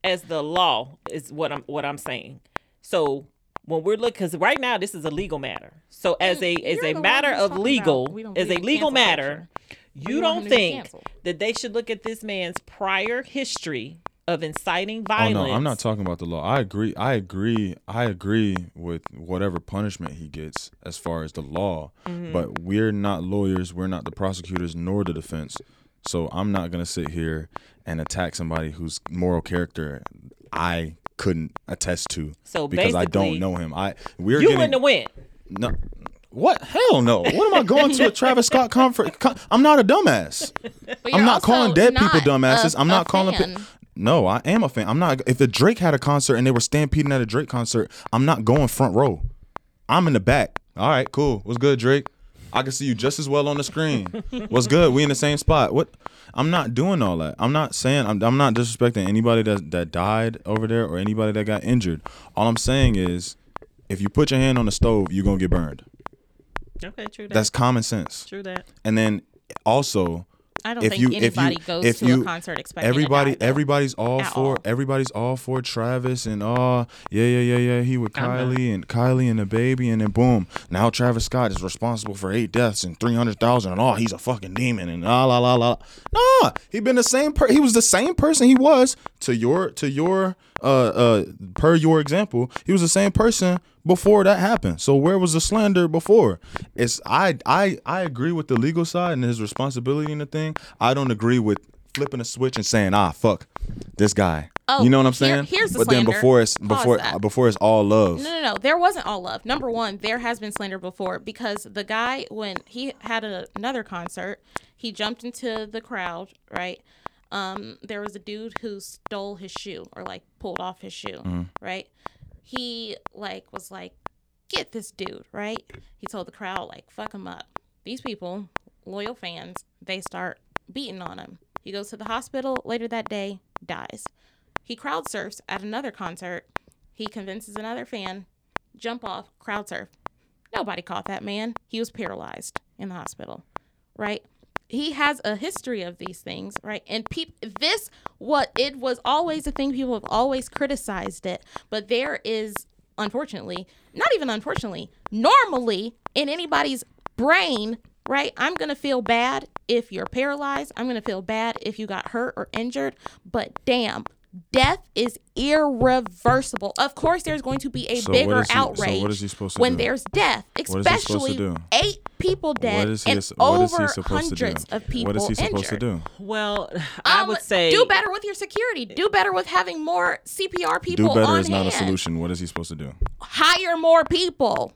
Speaker 1: as the law is what I'm what I'm saying. So when we're looking, because right now this is a legal matter. So as a as
Speaker 4: You're
Speaker 1: a matter of legal,
Speaker 4: about we don't
Speaker 1: as a legal matter, you
Speaker 4: you want
Speaker 1: don't
Speaker 4: him to be
Speaker 1: think that they should look at this man's prior history of inciting violence.
Speaker 3: Oh
Speaker 1: violence.
Speaker 3: no, I'm not talking about the law. I agree. I agree. I agree with whatever punishment he gets as far as the law.
Speaker 1: Mm-hmm.
Speaker 3: But we're not lawyers. We're not the prosecutors nor the defense. So I'm not gonna sit here and attack somebody whose moral character I couldn't attest to.
Speaker 1: So
Speaker 3: because I don't know him. I we're
Speaker 1: You
Speaker 3: getting
Speaker 1: wouldn't have went.
Speaker 3: no. What? Hell no. What am I going to a Travis Scott conference? I'm not a dumbass. I'm not calling dead people
Speaker 4: not
Speaker 3: dumbasses.
Speaker 4: a-
Speaker 3: I'm not calling. Pe- no, I am a fan. I'm not. If the Drake had a concert and they were stampeding at a Drake concert, I'm not going front row. I'm in the back. All right, cool. What's good, Drake? I can see you just as well on the screen. <laughs> What's good? We in the same spot. What? I'm not doing all that. I'm not saying. I'm, I'm not disrespecting anybody that that died over there or anybody that got injured. All I'm saying is, if you put your hand on the stove, you're gonna get burned.
Speaker 1: Okay, true that.
Speaker 3: That's common sense.
Speaker 1: true that.
Speaker 3: And then also,
Speaker 4: I don't
Speaker 3: if
Speaker 4: think
Speaker 3: you if
Speaker 4: anybody
Speaker 3: you
Speaker 4: goes
Speaker 3: if
Speaker 4: to
Speaker 3: you
Speaker 4: a concert expecting
Speaker 3: everybody everybody's all
Speaker 4: At
Speaker 3: for
Speaker 4: all.
Speaker 3: everybody's all for Travis and oh yeah yeah yeah yeah he with. Kylie and Kylie and the baby and then boom now Travis Scott is responsible for eight deaths and three hundred thousand and oh he's a fucking demon and la la la la nah he been the same per he was the same person he was to your to your uh uh per your example he was the same person before that happened. So where was the slander before? It's I I I agree with the legal side and his responsibility in the thing. I don't agree with flipping a switch and saying ah fuck this guy.
Speaker 4: Oh,
Speaker 3: you know what I'm
Speaker 4: here-
Speaker 3: saying?
Speaker 4: here's the
Speaker 3: but then before it's before before it's all love.
Speaker 4: No, no, no. There wasn't all love. Number one, there has been slander before because the guy, when he had a, another concert, he jumped into the crowd, right? Um, there was a dude who stole his shoe or like pulled off his shoe, right? He like was like, get this dude, right? He told the crowd like, fuck him up. These people, loyal fans, they start beating on him. He goes to the hospital later that day, dies. He crowd surfs at another concert. He convinces another fan, jump off, crowd surf. Nobody caught that man. He was paralyzed in the hospital, right? He has a history of these things, right? And peop- this what it was always a thing people have always criticized it, but there is unfortunately, not even unfortunately, normally in anybody's brain, right? I'm going to feel bad if you're paralyzed. I'm going to feel bad if you got hurt or injured, but damn, death is irreversible. Of course, there's going to be a
Speaker 3: So
Speaker 4: bigger
Speaker 3: is he- so
Speaker 4: outrage
Speaker 3: what is he supposed to
Speaker 4: when
Speaker 3: do?
Speaker 4: there's death,
Speaker 3: What is he supposed to
Speaker 4: especially
Speaker 3: do?
Speaker 4: eight people dead
Speaker 3: what is he
Speaker 4: and
Speaker 3: what is he
Speaker 4: over
Speaker 3: supposed to do
Speaker 4: hundreds of people
Speaker 3: what is he supposed
Speaker 4: injured.
Speaker 3: to do
Speaker 1: Well, <sighs> I
Speaker 4: Um,
Speaker 1: would say
Speaker 4: do better with your security. Do better with having more CPR people
Speaker 3: do better
Speaker 4: on
Speaker 3: is not a solution what is he supposed to do
Speaker 4: Hire more people.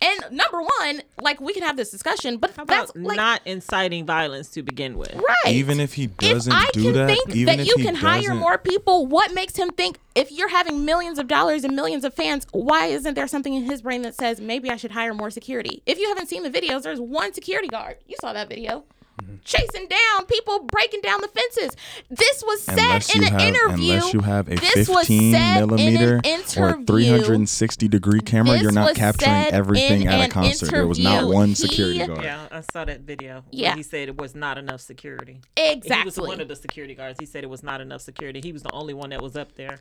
Speaker 4: And number one, like we can have this discussion, but
Speaker 1: How
Speaker 4: that's like
Speaker 1: not inciting violence to begin with.
Speaker 4: right.
Speaker 3: even if he doesn't
Speaker 4: if I
Speaker 3: do
Speaker 4: can
Speaker 3: that
Speaker 4: think
Speaker 3: even
Speaker 4: that
Speaker 3: if
Speaker 4: you
Speaker 3: he
Speaker 4: can hire
Speaker 3: doesn't-
Speaker 4: more people, what makes him think if you're having millions of dollars and millions of fans, why isn't there something in his brain that says maybe I should hire more security? If you haven't seen the videos, there's one security guard. You saw that video. Mm-hmm. chasing down people breaking down the fences. This was said
Speaker 3: Unless
Speaker 4: in an
Speaker 3: have,
Speaker 4: interview.
Speaker 3: unless you have a
Speaker 4: This was
Speaker 3: 15
Speaker 4: said in an
Speaker 3: millimeter or
Speaker 4: interview.
Speaker 3: 360 degree camera,
Speaker 4: This
Speaker 3: you're not
Speaker 4: was
Speaker 3: capturing
Speaker 4: said
Speaker 3: everything
Speaker 4: in
Speaker 3: at a
Speaker 4: an
Speaker 3: concert. There was not
Speaker 4: interview.
Speaker 3: one
Speaker 4: He-
Speaker 3: security guard.
Speaker 1: Yeah, I saw that video.
Speaker 4: Yeah.
Speaker 1: Yeah, he said it was not enough security. Exactly. He was one of the security guards. He said it was not enough security. He was the only one that was up there.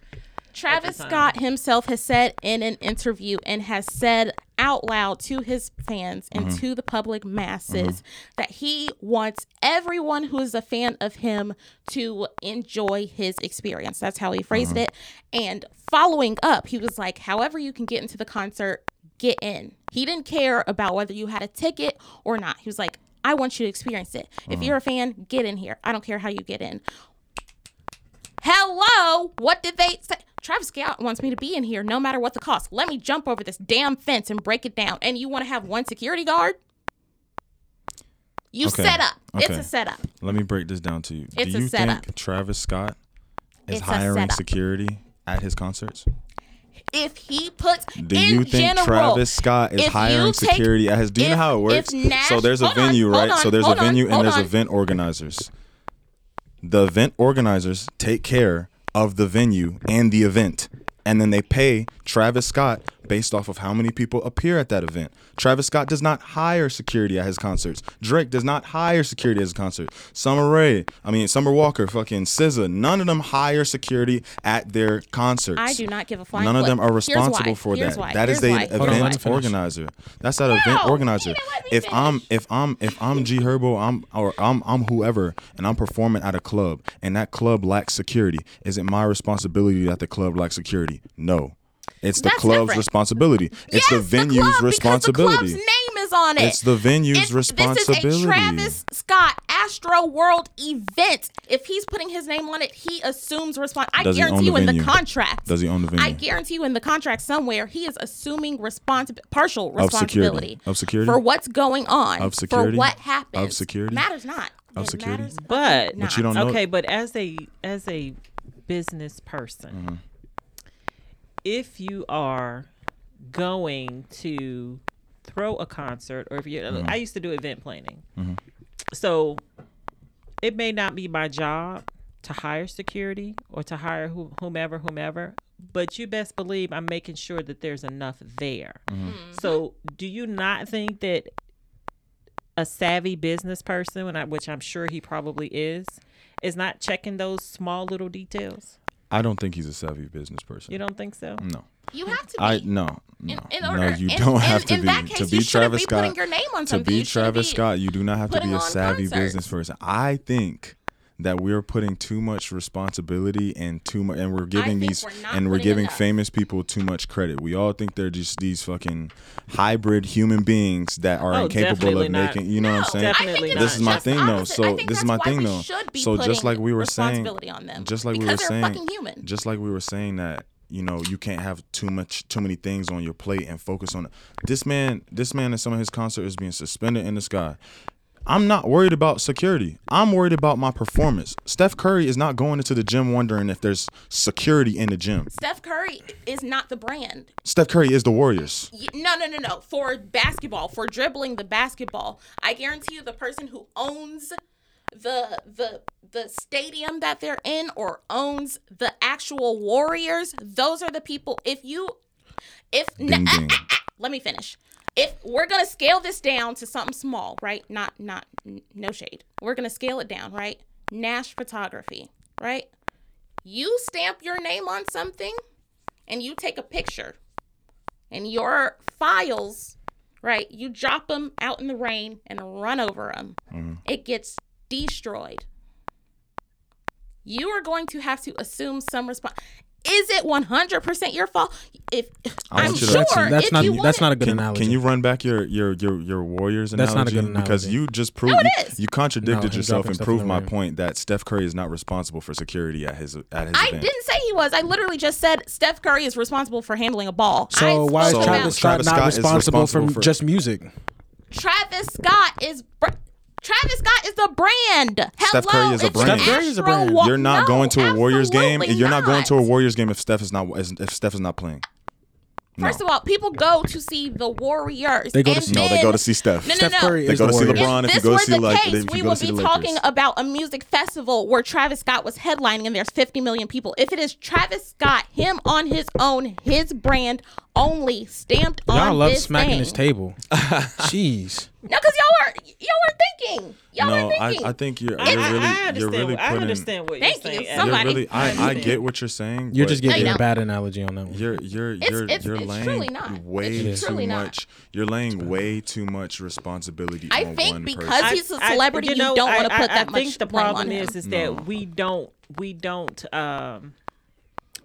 Speaker 4: Travis
Speaker 1: time.
Speaker 4: Scott himself has said in an interview and has said out loud to his fans and mm-hmm. to the public masses mm-hmm. that he wants everyone who is a fan of him to enjoy his experience. That's how he phrased mm-hmm. it. And following up, he was like, however, you can get into the concert, get in. He didn't care about whether you had a ticket or not. He was like, I want you to experience it. If you're a fan, get in here. I don't care how you get in. Hello, what did they say? Travis Scott wants me to be in here no matter what the cost. Let me jump over this damn fence and break it down. And you want to have one security guard? You
Speaker 3: Okay,
Speaker 4: set up. It's a setup.
Speaker 3: Let me break this down to you.
Speaker 4: It's
Speaker 3: Do
Speaker 4: a
Speaker 3: you
Speaker 4: setup.
Speaker 3: think Travis Scott is
Speaker 4: It's
Speaker 3: hiring security at his concerts?
Speaker 4: If he puts
Speaker 3: Do
Speaker 4: in
Speaker 3: you think
Speaker 4: general,
Speaker 3: Travis Scott is hiring
Speaker 4: take-
Speaker 3: security at his? Do you know
Speaker 4: if-
Speaker 3: how it works?
Speaker 4: Nash-
Speaker 3: so there's a
Speaker 4: on,
Speaker 3: venue,
Speaker 4: hold
Speaker 3: right? so there's a
Speaker 4: hold on,
Speaker 3: venue and there's
Speaker 4: on.
Speaker 3: event organizers. The event organizers take care of the venue and the event, and then they pay Travis Scott based off of how many people appear at that event. Travis Scott does not hire security at his concerts. Drake does not hire security at his concert. Summer Rae, I mean Summer Walker, fucking SZA, none of them hire security at their concerts.
Speaker 4: I do not give a flying
Speaker 3: None of them are responsible for
Speaker 4: Here's
Speaker 3: that.
Speaker 4: why.
Speaker 3: That is
Speaker 4: Here's
Speaker 3: the
Speaker 4: why.
Speaker 2: Hold on,
Speaker 3: event organizer. That's that event organizer.
Speaker 4: you didn't let me
Speaker 3: If I'm if I'm if I'm G Herbo, I'm or I'm I'm whoever, and I'm performing at a club, and that club lacks security. Is it my responsibility that the club lacks security? No. It's the
Speaker 4: That's
Speaker 3: club's
Speaker 4: different.
Speaker 3: responsibility. It's
Speaker 4: Yes,
Speaker 3: the venue's
Speaker 4: club,
Speaker 3: responsibility.
Speaker 4: The club's name is on it.
Speaker 3: It's the venue's
Speaker 4: It's-
Speaker 3: responsibility.
Speaker 4: This is a Travis Scott Astroworld event. If he's putting his name on it, he assumes response. I
Speaker 3: Does
Speaker 4: guarantee
Speaker 3: the
Speaker 4: you in the contract.
Speaker 3: Does he own the venue?
Speaker 4: I guarantee you in the contract somewhere he is assuming responsibility, partial responsibility
Speaker 3: Of security.
Speaker 4: responsibility
Speaker 3: Of security?
Speaker 4: for what's going on,
Speaker 3: Of security?
Speaker 4: for what happens.
Speaker 3: Of security?
Speaker 4: matters not.
Speaker 3: Of
Speaker 4: It
Speaker 3: security?
Speaker 4: matters
Speaker 1: But
Speaker 4: not.
Speaker 3: But you don't know.
Speaker 1: okay, but as a as a business person,
Speaker 3: Mm-hmm.
Speaker 1: If you are going to throw a concert or if you
Speaker 3: Mm-hmm.
Speaker 1: I used to do event planning. So it may not be my job to hire security or to hire who, whomever whomever, but you best believe I'm making sure that there's enough there.
Speaker 3: Mm-hmm.
Speaker 1: So do you not think that a savvy business person, which I'm sure he probably is, is not checking those small little details.
Speaker 3: I don't think he's a savvy business person.
Speaker 1: You don't think so?
Speaker 3: No.
Speaker 4: You have to be.
Speaker 3: I no no
Speaker 4: in, in
Speaker 3: no. You
Speaker 4: in-
Speaker 3: don't
Speaker 4: in-
Speaker 3: have to
Speaker 4: in
Speaker 3: be
Speaker 4: that case,
Speaker 3: to be
Speaker 4: shouldn't
Speaker 3: Travis
Speaker 4: be
Speaker 3: Scott.
Speaker 4: your name on
Speaker 3: to
Speaker 4: something.
Speaker 3: be Travis
Speaker 4: be
Speaker 3: Scott, you do not have to be a savvy
Speaker 4: concerts.
Speaker 3: business person. I think that we're putting too much responsibility and too much, and we're giving these,
Speaker 4: we're
Speaker 3: and we're giving
Speaker 4: enough.
Speaker 3: famous people too much credit. We all think they're just these fucking hybrid human beings that are
Speaker 1: Oh,
Speaker 3: incapable of
Speaker 1: not.
Speaker 3: making. You know what I'm saying?
Speaker 4: I
Speaker 1: Definitely
Speaker 4: it's
Speaker 1: not.
Speaker 3: This is my
Speaker 4: just
Speaker 3: thing, though. So this is my thing, though. So just like we were saying,
Speaker 4: responsibility on them
Speaker 3: just like we were saying,
Speaker 4: human.
Speaker 3: just like we were saying that you know you can't have too much too many things on your plate and focus on it. This man, this man at some of his concert is being suspended in the sky. I'm not worried about security. I'm worried about my performance. Steph Curry is not going into the gym wondering if there's security in the gym.
Speaker 4: Steph Curry is not the brand.
Speaker 3: Steph Curry is the Warriors.
Speaker 4: No, no, no, no. For basketball, for dribbling the basketball, I guarantee you, the person who owns the the the stadium that they're in or owns the actual Warriors, those are the people. If you, if
Speaker 3: Ding <laughs> ding.
Speaker 4: let me finish. If we're gonna scale this down to something small, right? Not not no shade. We're gonna scale it down, right? Nash photography, right? You stamp your name on something and you take a picture and your files, right? You drop them out in the rain and run over them.
Speaker 3: Mm-hmm.
Speaker 4: It gets destroyed. You are going to have to assume some response. Is it 100% your fault? If
Speaker 3: I
Speaker 4: I'm
Speaker 3: want you to-
Speaker 4: sure
Speaker 2: That's, that's
Speaker 4: if
Speaker 2: not
Speaker 4: you
Speaker 2: that's not a good
Speaker 3: Can,
Speaker 2: analogy.
Speaker 3: can you run back your your your your Warriors
Speaker 2: That's not a good analogy Because
Speaker 3: you just proved
Speaker 4: No, it
Speaker 3: you, you contradicted
Speaker 2: No,
Speaker 3: yourself and proved my
Speaker 2: rain.
Speaker 3: point that Steph Curry is not responsible for security at his at his
Speaker 4: I
Speaker 3: event.
Speaker 4: didn't say he was. I literally just said Steph Curry is responsible for handling a ball. I
Speaker 2: So why is
Speaker 3: So
Speaker 4: about
Speaker 2: Travis Scott
Speaker 3: Travis
Speaker 2: not
Speaker 3: Scott is
Speaker 2: responsible,
Speaker 3: responsible
Speaker 2: for
Speaker 3: for-
Speaker 2: just music?
Speaker 4: Travis Scott is br- Travis Scott is the brand. Hello,
Speaker 3: Steph Curry is a brand.
Speaker 2: Steph Curry is a brand.
Speaker 4: Wa-
Speaker 3: You're not
Speaker 4: No,
Speaker 3: going to a Warriors game.
Speaker 4: absolutely
Speaker 3: You're not going to a. Warriors game if Steph is not if Steph is not playing.
Speaker 6: First of all, people go to see the Warriors.
Speaker 2: They go to
Speaker 6: and
Speaker 2: see-
Speaker 5: No, they go to see Steph.
Speaker 6: No, no,
Speaker 2: Steph. Curry
Speaker 5: They
Speaker 2: is
Speaker 5: go
Speaker 2: the
Speaker 5: to see
Speaker 2: Warriors.
Speaker 5: LeBron.
Speaker 6: If
Speaker 5: if you
Speaker 6: this
Speaker 5: go
Speaker 6: were
Speaker 5: to see
Speaker 6: the
Speaker 5: like,
Speaker 6: case,
Speaker 5: if
Speaker 6: we
Speaker 5: go
Speaker 6: would be talking
Speaker 5: Lakers.
Speaker 6: about a music festival where Travis Scott was headlining and there's 50 million people. If it is Travis Scott, him on his own, his brand only stamped on
Speaker 2: Y'all love smacking
Speaker 6: thing.
Speaker 2: this table. <laughs> Jeez.
Speaker 6: No, because y'all are y'all are thinking. Y'all
Speaker 3: no,
Speaker 6: are thinking.
Speaker 3: I, I think you're,
Speaker 1: I,
Speaker 3: you're
Speaker 1: I-
Speaker 3: really,
Speaker 1: I
Speaker 3: you're
Speaker 1: understand.
Speaker 3: really
Speaker 1: I
Speaker 3: putting.
Speaker 1: understand what
Speaker 6: Thank
Speaker 1: you're
Speaker 6: you.
Speaker 1: saying.
Speaker 3: You're
Speaker 6: Somebody-
Speaker 3: really, I, I get what you're saying.
Speaker 2: You're just giving
Speaker 6: No, you
Speaker 2: a bad analogy on that one.
Speaker 3: You're you're
Speaker 6: It's-
Speaker 3: you're
Speaker 6: it's-
Speaker 3: you're
Speaker 6: it's
Speaker 3: laying
Speaker 6: truly not.
Speaker 3: way
Speaker 6: It's
Speaker 3: too
Speaker 6: truly not.
Speaker 3: much. You're laying way too much responsibility
Speaker 6: I
Speaker 3: on
Speaker 6: think
Speaker 3: one
Speaker 6: because
Speaker 3: person.
Speaker 6: he's a celebrity, you, don't want to put
Speaker 1: I
Speaker 6: that much I
Speaker 1: think the problem is is that we don't we don't um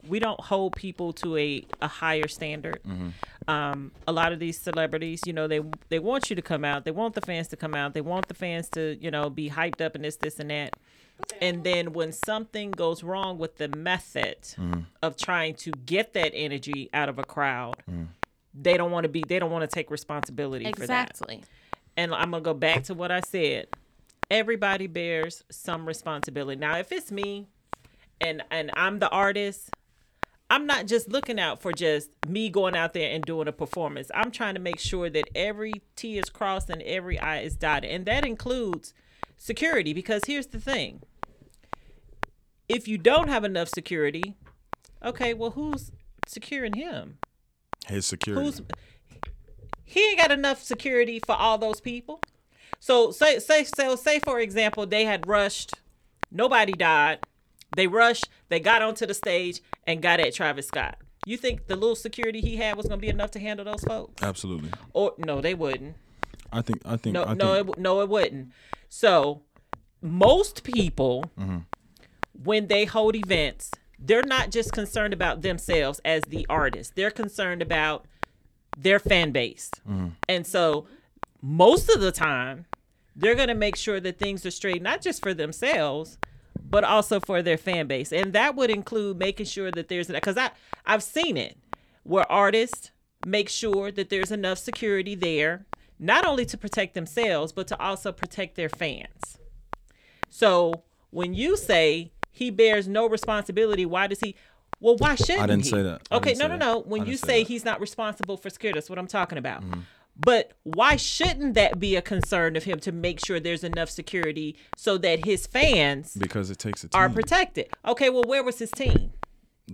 Speaker 1: we don't hold people to a, a higher standard. Mm-hmm. Um, a lot of these celebrities, you know, they they want you to come out. They want the fans to come out. They want the fans to, you know, be hyped up and this, this, and that. And then when something goes wrong with the method mm-hmm. of trying to get that energy out of a crowd, mm. they don't want to be. They don't want to take responsibility for that
Speaker 6: Exactly.
Speaker 1: and I'm gonna go back to what I said. Everybody bears some responsibility. Now, if it's me, and and I'm the artist, I'm not just looking out for just me going out there and doing a performance. I'm trying to make sure that every T is crossed and every I is dotted, and that includes security. Because here's the thing: if you don't have enough security, okay, well, who's securing him?
Speaker 3: His security.
Speaker 1: Who's he ain't got enough security for all those people. So say say so say for example they had rushed, nobody died. They rushed, they got onto the stage and got at Travis Scott. You think the little security he had was gonna be enough to handle those folks?
Speaker 3: Absolutely.
Speaker 1: Or no, they wouldn't.
Speaker 3: I think. I think.
Speaker 1: No,
Speaker 3: I think,
Speaker 1: no, it, no, it wouldn't. So most people,
Speaker 3: Mm-hmm.
Speaker 1: when they hold events, they're not just concerned about themselves as the artist. They're concerned about their fan base,
Speaker 3: Mm-hmm.
Speaker 1: and so most of the time, they're gonna make sure that things are straight, not just for themselves, but also for their fan base, and that would include making sure that there's because I I've seen it where artists make sure that there's enough security there, not only to protect themselves, but to also protect their fans. So when you say he bears no responsibility, why does he? Well, why shouldn't he?
Speaker 3: I didn't
Speaker 1: he?
Speaker 3: say that. I
Speaker 1: Okay, no, no, no. When you
Speaker 3: say
Speaker 1: say
Speaker 3: that.
Speaker 1: he's not responsible for security, that's what I'm talking about.
Speaker 3: Mm-hmm.
Speaker 1: But why shouldn't that be a concern of him to make sure there's enough security so that his fans
Speaker 3: because it takes a team.
Speaker 1: are protected? Okay, well, where was his team?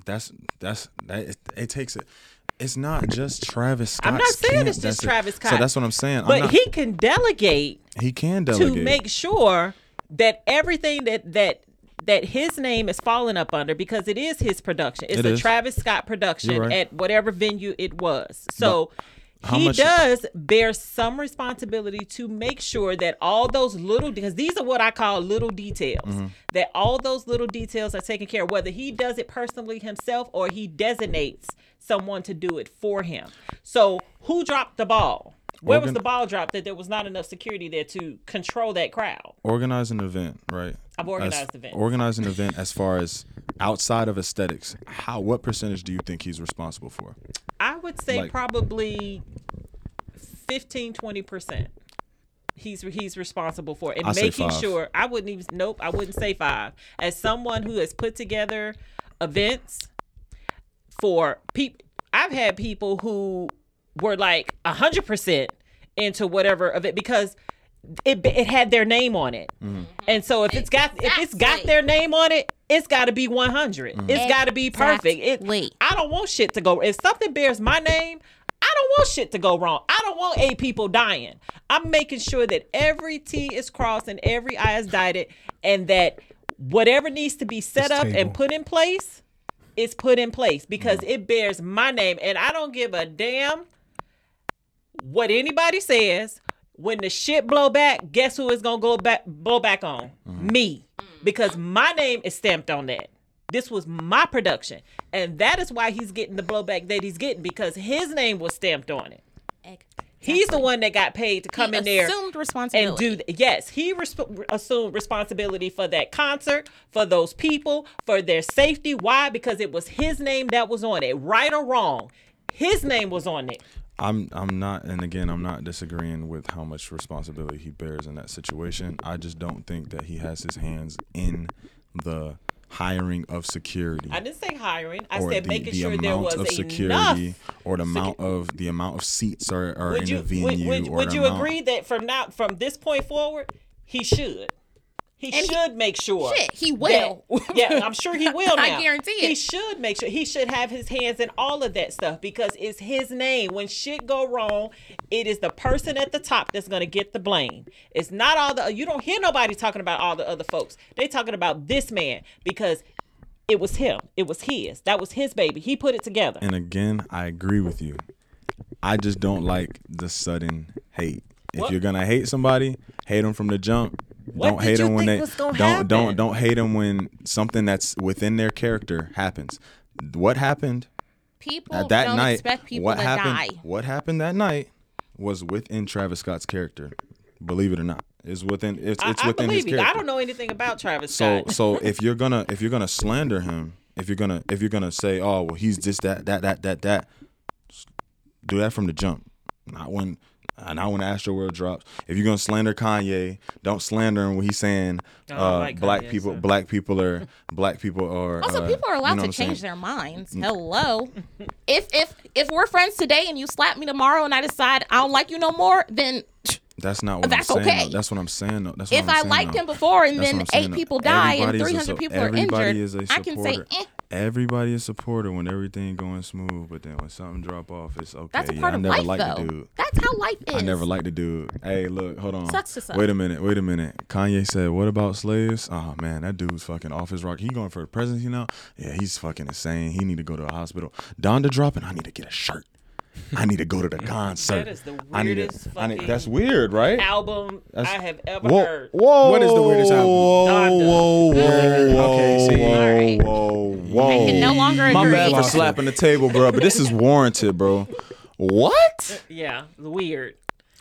Speaker 3: That's that's that. It, it takes it. It's not just Travis Scott.
Speaker 1: I'm not saying it's just Travis Scott.
Speaker 3: So that's what I'm saying. I'm
Speaker 1: But
Speaker 3: not-
Speaker 1: he can delegate
Speaker 3: he can delegate.
Speaker 1: to make sure that everything that that that his name is falling up under because it is his production. It's
Speaker 3: It
Speaker 1: a
Speaker 3: is.
Speaker 1: Travis Scott production
Speaker 3: right.
Speaker 1: at whatever venue it was. So
Speaker 3: how
Speaker 1: he
Speaker 3: much-
Speaker 1: does bear some responsibility to make sure that all those little because these are what I call little details.
Speaker 3: Mm-hmm.
Speaker 1: That all those little details are taken care of, whether he does it personally himself or he designates someone to do it for him. So who dropped the ball? Where was the ball dropped that there was not enough security there to control that crowd?
Speaker 3: organize an event, right?
Speaker 1: I've organized
Speaker 3: As-
Speaker 1: events.
Speaker 3: Organize an event as far as outside of aesthetics. How? What percentage do you think he's responsible for?
Speaker 1: I would say
Speaker 3: Like-
Speaker 1: probably 15 20%. He's he's responsible for it. and
Speaker 3: I'll
Speaker 1: making sure I wouldn't even nope, I wouldn't say 5. As someone who has put together events for people I've had people who were like 100% into whatever of it because it it had their name on it.
Speaker 3: Mm-hmm.
Speaker 1: And so if it's got if it's got their name on it, it's got to be 100.
Speaker 3: Mm-hmm.
Speaker 1: It's got to be perfect. It,
Speaker 6: Exactly.
Speaker 1: I don't want shit to go. If something bears my name, I don't want shit to go wrong. I don't want eight people dying. I'm making sure that every T is crossed and every I is dotted, and that whatever needs to be set
Speaker 2: This
Speaker 1: up
Speaker 2: table.
Speaker 1: and put in place is put in place because it bears my name, and I don't give a damn what anybody says. When the shit blow back, guess who is gonna go back blow back on? Me. Because my name is stamped on that. This was my production. And that is why he's getting the blowback that he's getting because his name was stamped on it. He's the one that got paid to come
Speaker 6: He
Speaker 1: in there
Speaker 6: assumed responsibility.
Speaker 1: and do th- yes he resp- assumed responsibility for that concert for those people for their safety why because it was his name that was on it right or wrong his name was on it
Speaker 3: I'm I'm not, and again, I'm not disagreeing with how much responsibility he bears in that situation. I just don't think that he has his hands in the hiring of security.
Speaker 1: I didn't say hiring. I said
Speaker 3: the,
Speaker 1: making
Speaker 3: the
Speaker 1: sure there was
Speaker 3: of security or the amount of the amount of seats are, are
Speaker 1: Would
Speaker 3: in
Speaker 1: you
Speaker 3: a venue
Speaker 1: would, would, would
Speaker 3: the
Speaker 1: you
Speaker 3: amount-
Speaker 1: agree that from now from this point forward, he should. He
Speaker 6: And he-
Speaker 1: should make sure.
Speaker 6: Shit, he
Speaker 1: that-
Speaker 6: will. <laughs>
Speaker 1: yeah, I'm sure he will. <laughs> Now.
Speaker 6: I guarantee it.
Speaker 1: He should make sure he should have his hands in all of that stuff because it's his name. When shit go wrong, it is the person at the top that's gonna get the blame. It's not all the you don't hear nobody talking about all the other folks. They talking about this man because it was him. It was his. That was his baby. He put it together.
Speaker 3: And again, I agree with you. I just don't like the sudden hate. If
Speaker 1: What?
Speaker 3: you're gonna hate somebody, hate them from the jump.
Speaker 1: What
Speaker 3: don't hate them when they don't
Speaker 1: happen?
Speaker 3: don't don't hate them when something that's within their character happens. What happened
Speaker 6: People
Speaker 3: at that
Speaker 6: don't
Speaker 3: night?
Speaker 6: expect people
Speaker 3: what
Speaker 6: to
Speaker 3: happened?
Speaker 6: die.
Speaker 3: What happened that night was within Travis Scott's character. Believe it or not, it's within it's,
Speaker 1: I,
Speaker 3: it's
Speaker 1: I
Speaker 3: within his
Speaker 1: believe you. I don't know anything about Travis
Speaker 3: So
Speaker 1: Scott.
Speaker 3: so <laughs> if you're gonna if you're gonna slander him, if you're gonna if you're gonna say, oh well, he's just that that that that that, do that from the jump, not when. Uh, Not when Astroworld drops. If you're gonna slander Kanye, don't slander him when he's saying uh,
Speaker 1: don't like
Speaker 3: black
Speaker 1: Kanye,
Speaker 3: people,
Speaker 1: so.
Speaker 3: black people are black people are.
Speaker 6: Also,
Speaker 3: uh,
Speaker 6: people are
Speaker 3: you
Speaker 6: allowed
Speaker 3: know
Speaker 6: to
Speaker 3: what saying?
Speaker 6: change their minds. Hello. if if if we're friends today and you slap me tomorrow and I decide I don't like you no more, then
Speaker 3: That's not what
Speaker 6: That's
Speaker 3: I'm saying.
Speaker 6: okay.
Speaker 3: though. That's what I'm saying. though. That's what
Speaker 6: if
Speaker 3: I'm saying, I
Speaker 6: liked
Speaker 3: though.
Speaker 6: him before and
Speaker 3: That's
Speaker 6: then
Speaker 3: what I'm
Speaker 6: eight
Speaker 3: though.
Speaker 6: people die and
Speaker 3: Everybody is
Speaker 6: 300
Speaker 3: su-
Speaker 6: people are injured,
Speaker 3: is a
Speaker 6: I can say, eh,
Speaker 3: Everybody is supporter when everything going smooth, but then when something drop off, it's okay.
Speaker 6: that's a
Speaker 3: yeah,
Speaker 6: part
Speaker 3: I
Speaker 6: of
Speaker 3: never
Speaker 6: life,
Speaker 3: liked
Speaker 6: though.
Speaker 3: the dude.
Speaker 6: That's how life is.
Speaker 3: I never liked the dude. Hey, look, hold on.
Speaker 6: Sucks to suck.
Speaker 3: Wait a minute. Wait a minute. Kanye said, "What about slaves?" Oh man, that dude's fucking off his rock. He going for the presidency now. Yeah, he's fucking insane. He need to go to a hospital. Donda dropping. I need to get a shirt. I need to go to the concert.
Speaker 1: That is the
Speaker 3: I need to-
Speaker 1: weirdest
Speaker 3: I need- that's weird, right?
Speaker 1: album
Speaker 3: That's-
Speaker 1: I have ever
Speaker 3: Whoa,
Speaker 1: heard.
Speaker 3: whoa!
Speaker 2: What is the weirdest album?
Speaker 3: Whoa,
Speaker 1: Donda.
Speaker 3: whoa, whoa,
Speaker 2: Okay, see.
Speaker 3: whoa,
Speaker 6: Alright.
Speaker 3: whoa, whoa!
Speaker 6: I can no longer
Speaker 3: My
Speaker 6: agree.
Speaker 3: bad for
Speaker 2: Lost it.
Speaker 3: slapping the table, bro. But this is warranted, bro. What?
Speaker 1: Uh, yeah, it's weird.